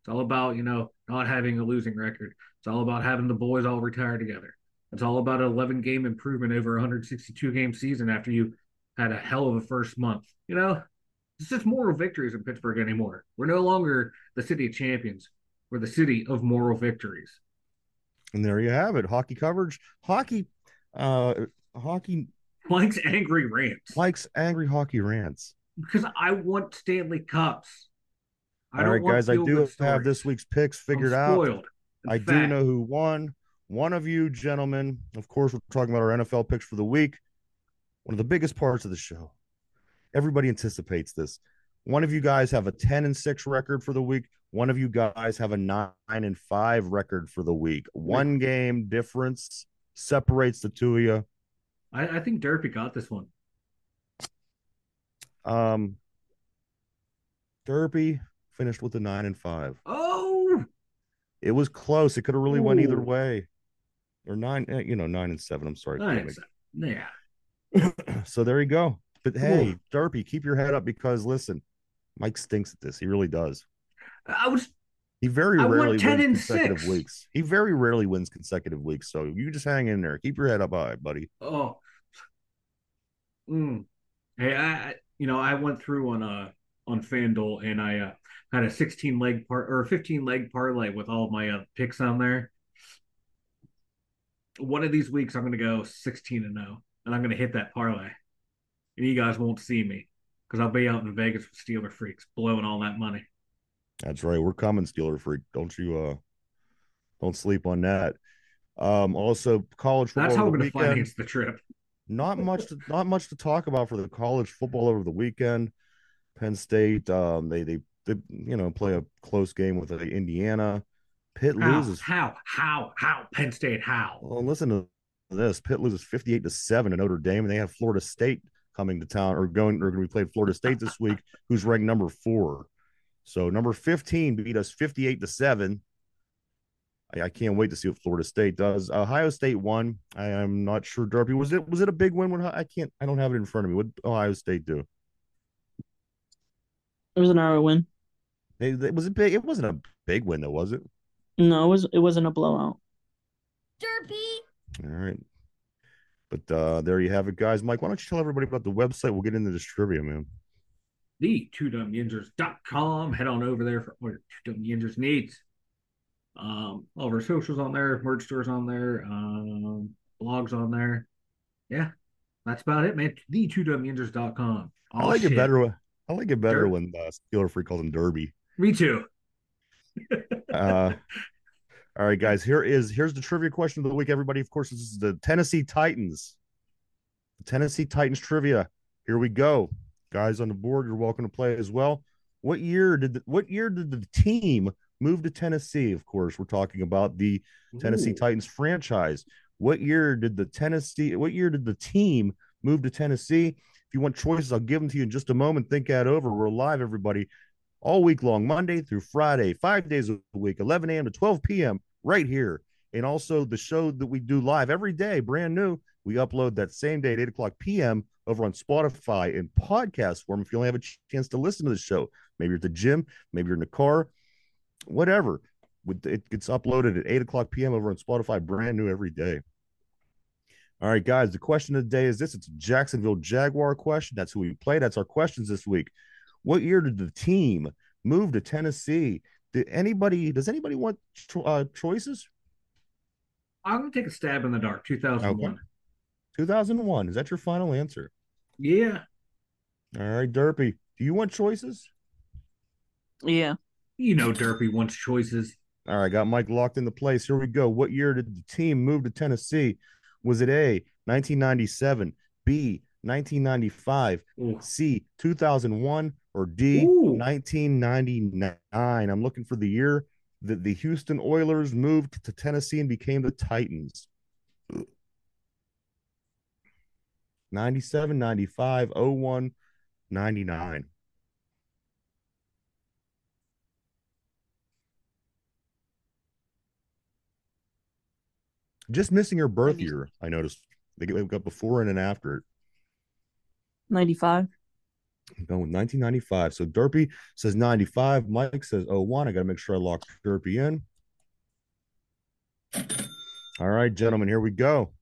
B: It's all about, you know, not having a losing record. It's all about having the boys all retire together. It's all about an 11 game improvement over a 162 game season after you had a hell of a first month. You know, it's just moral victories in Pittsburgh anymore. We're no longer the city of champions. We're the city of moral victories.
C: and there you have it. Hockey coverage. Hockey. Uh, hockey
B: Mike's angry rants
C: likes angry hockey rants.
B: because I want Stanley Cups. I
C: All
B: don't
C: right, guys. I do have
B: stories.
C: this week's picks figured out. I do know who won. One of you gentlemen, of course, we're talking about our NFL picks for the week. One of the biggest parts of the show. Everybody anticipates this. One of you guys have a 10 and 6 record for the week. One of you guys have a 9 and 5 record for the week. One game difference separates the two of you.
B: I, I think Derpy got this one.
C: Um Derby finished with a 9 and 5.
B: Oh,
C: It was close. It could have really went either way. Or 9, eh, you know, 9 and 7. I'm sorry. Make-
B: Yeah. *clears throat*
C: so there you go. But hey,
B: Ooh.
C: Derpy, keep your head up because listen, Mike stinks at this. He really does.
B: I was
C: He very
B: I
C: rarely
B: 10
C: wins consecutive
B: 6.
C: weeks. He very rarely wins consecutive weeks. So you just hang in there. Keep your head up high, buddy.
B: oh. Mm. Hey, I you know I went through on uh on FanDuel and I uh, had a 16 leg part or 15 leg parlay with all of my uh, picks on there. One of these weeks I'm going to go 16 and 0 and I'm going to hit that parlay. And you guys won't see me because I'll be out in Vegas with Steeler freaks blowing all that money.
C: That's right. We're coming, Steeler freak. Don't you uh don't sleep on that. Um also college football
B: That's how we're going to
C: weekend.
B: finance the trip.
C: not much to, not much to talk about for the college football over the weekend. Penn State, um, they they they you know play a close game with uh, Indiana. Pitt
B: How?
C: loses.
B: How? How? How? Penn State? How?
C: Well, listen to this. Pitt loses fifty-eight to seven to Notre Dame, and they have Florida State coming to town or going or going to be playing Florida State this week, who's ranked number four. So number fifteen beat us fifty-eight to seven. I, I can't wait to see what Florida State does. Ohio State won. I am not sure. Derby was it was it a big win? When I can't I don't have it in front of me. What did Ohio State do?
D: It was an hour win.
C: They, they- was it big? It wasn't a big win though, was it?
D: No, it was it wasn't a blowout.
A: Derpy.
C: All right. But uh there you have it, guys. Mike, why don't you tell everybody about the website? We'll get into this trivia, man.
B: The two dumb yinzers.com. Head on over there for all your two dumb yinzers needs. Um, all of our socials on there, merch stores on there, um, blogs on there. Yeah, that's about it, man. The two dumb yinzers.com.
C: I like it better. when- I like it better
B: Derby.
C: when uh, Steeler Free calls him Derby.
B: Me too. *laughs*
C: Uh, all right, guys. Here is here's the trivia question of the week. Everybody, of course, this is the Tennessee Titans. The Tennessee Titans trivia. Here we go, guys on the board. You're welcome to play as well. What year did the, what year did the team move to Tennessee? Of course, we're talking about the Tennessee
B: Ooh.
C: Titans franchise. What year did the Tennessee? What year did the team move to Tennessee? If you want choices, I'll give them to you in just a moment. Think that over. We're live, everybody, all week long, Monday through Friday, five days a week, 11 a.m. to 12 p.m. right here And also the show that we do live every day, brand new. We upload that same day at 8 o'clock p.m. over on Spotify in podcast form. If you only have a chance to listen to the show, maybe you're at the gym, maybe you're in the car, whatever. It gets uploaded at 8 o'clock p.m. over on Spotify, brand new every day. All right, guys, the question of the day is this it's a Jacksonville Jaguar question. That's who we play. That's our questions this week. What year did the team move to Tennessee? Did anybody, does anybody want uh, choices?
B: I'm going to take a stab in the dark. 2001. Okay.
C: 2001. Is that your final answer?
B: Yeah.
C: All right, Derpy. Do you want choices?
D: Yeah.
B: You know, Derpy wants choices.
C: All right, got Mike locked into place. Here we go. What year did the team move to Tennessee? Was it A, 1997, B, 1995, Ooh. C, 2001, or D, Ooh. 1999? I'm looking for the year that the Houston Oilers moved to Tennessee and became the Titans. 97, 95, 01, 99. Just missing her birth year, I noticed. They got before and then after it.
D: 95.
C: Going with 1995. So Derpy says 95. Mike says 01. I got to make sure I lock Derpy in. All right, gentlemen, here we go.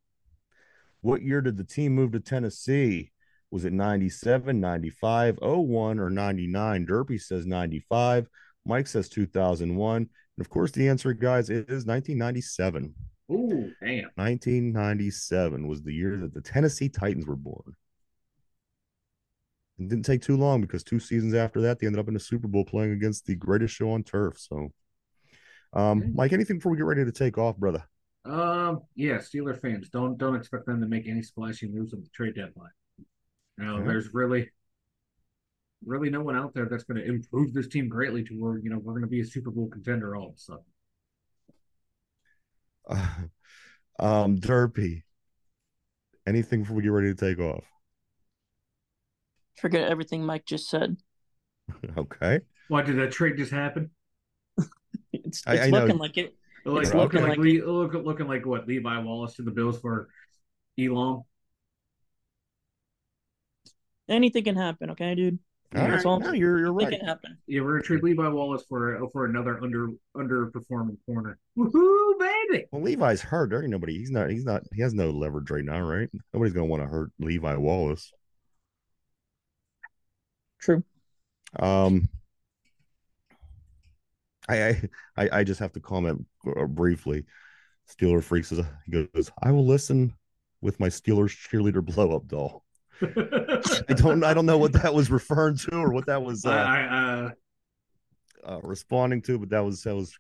C: What year did the team move to Tennessee? Was it 97, 95, 01, or 99? Derpy says 95. Mike says 2001. And of course, the answer, guys, is 1997.
B: Ooh, damn.
C: 1997 was the year that the Tennessee Titans were born. It didn't take too long because two seasons after that, they ended up in the Super Bowl playing against the greatest show on turf. So, um. Mike, anything before we get ready to take off, brother?
B: Um, yeah, Steeler fans don't don't expect them to make any splashy moves on the trade deadline. Now, okay. there's really, really no one out there that's going to improve this team greatly to where you know we're going to be a Super Bowl contender all of a sudden. *laughs*
C: um, Derpy. Anything before we get ready to take off?
D: Forget everything Mike just said. *laughs*
C: okay.
B: Why did that trade just happen?
D: it's, *laughs* it's I, I looking know. like it.
B: Like, looking like, like it. Look, looking like what Levi Wallace to the Bills for Elam.
D: Anything can happen, okay, dude.
C: All right, all, no, you're you're right.
D: Can happen.
B: Yeah, we're gonna trade Levi Wallace for for another under underperforming corner. Woohoo, baby!
C: Well, Levi's hurt. There ain't nobody. He's not. He's not. He has no leverage right now, right? Nobody's gonna want to hurt Levi Wallace.
D: True.
C: Um, I I I just have to comment briefly. Steeler freaks says he goes. I will listen with my Steelers cheerleader blow up doll. I don't I don't know what that was referring to or what that was uh, uh, uh, responding to, but that was that was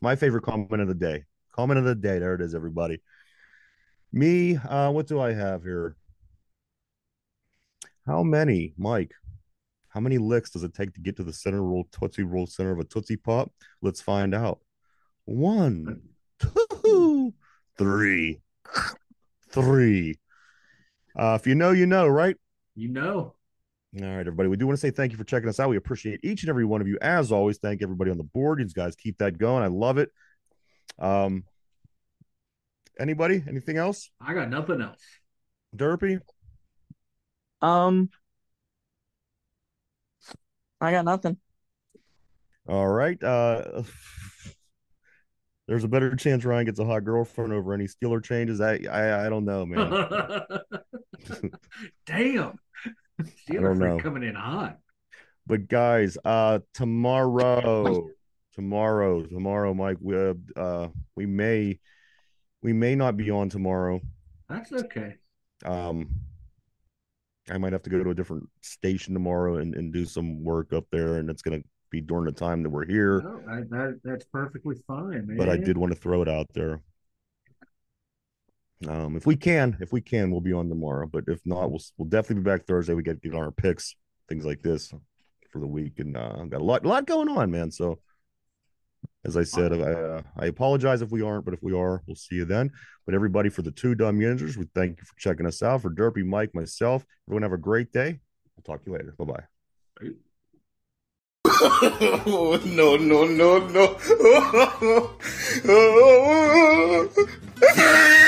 C: my favorite comment of the day. Comment of the day. There it is, everybody. Me, uh, what do I have here? How many, Mike? How many licks does it take to get to the center roll Tootsie Roll center of a Tootsie Pop? Let's find out. One, two, three, three. Uh, if you know, you know, right?
B: You know.
C: All right, everybody. We do want to say thank you for checking us out. We appreciate each and every one of you. As always, thank everybody on the board. You guys keep that going. I love it. Um, anybody? Anything else?
B: I got nothing else.
C: Derpy.
D: Um, I got nothing.
C: All right. Uh, *laughs* there's a better chance Ryan gets a hot girlfriend over any Steeler changes. I I, I don't know, man. *laughs* *laughs*
B: Damn, Steeler coming in hot.
C: But guys, uh, tomorrow, tomorrow, tomorrow, Mike, we uh, uh, we may we may not be on tomorrow.
B: That's okay.
C: Um, I might have to go to a different station tomorrow and, and do some work up there, and it's gonna be during the time that we're here.
B: No, I, that, that's perfectly fine, man.
C: But I did want to throw it out there. Um, if we can, if we can, we'll be on tomorrow. But if not, we'll we'll definitely be back Thursday. We get get our picks, things like this for the week, and uh, got a lot a lot going on, man. So as I said, I uh, I apologize if we aren't, but if we are, we'll see you then. But everybody for the two dumb yinzers, we thank you for checking us out. For Derpy, Mike, myself, everyone have a great day. I'll talk to you later. Bye bye. *laughs*
B: no, no, no, no. *laughs*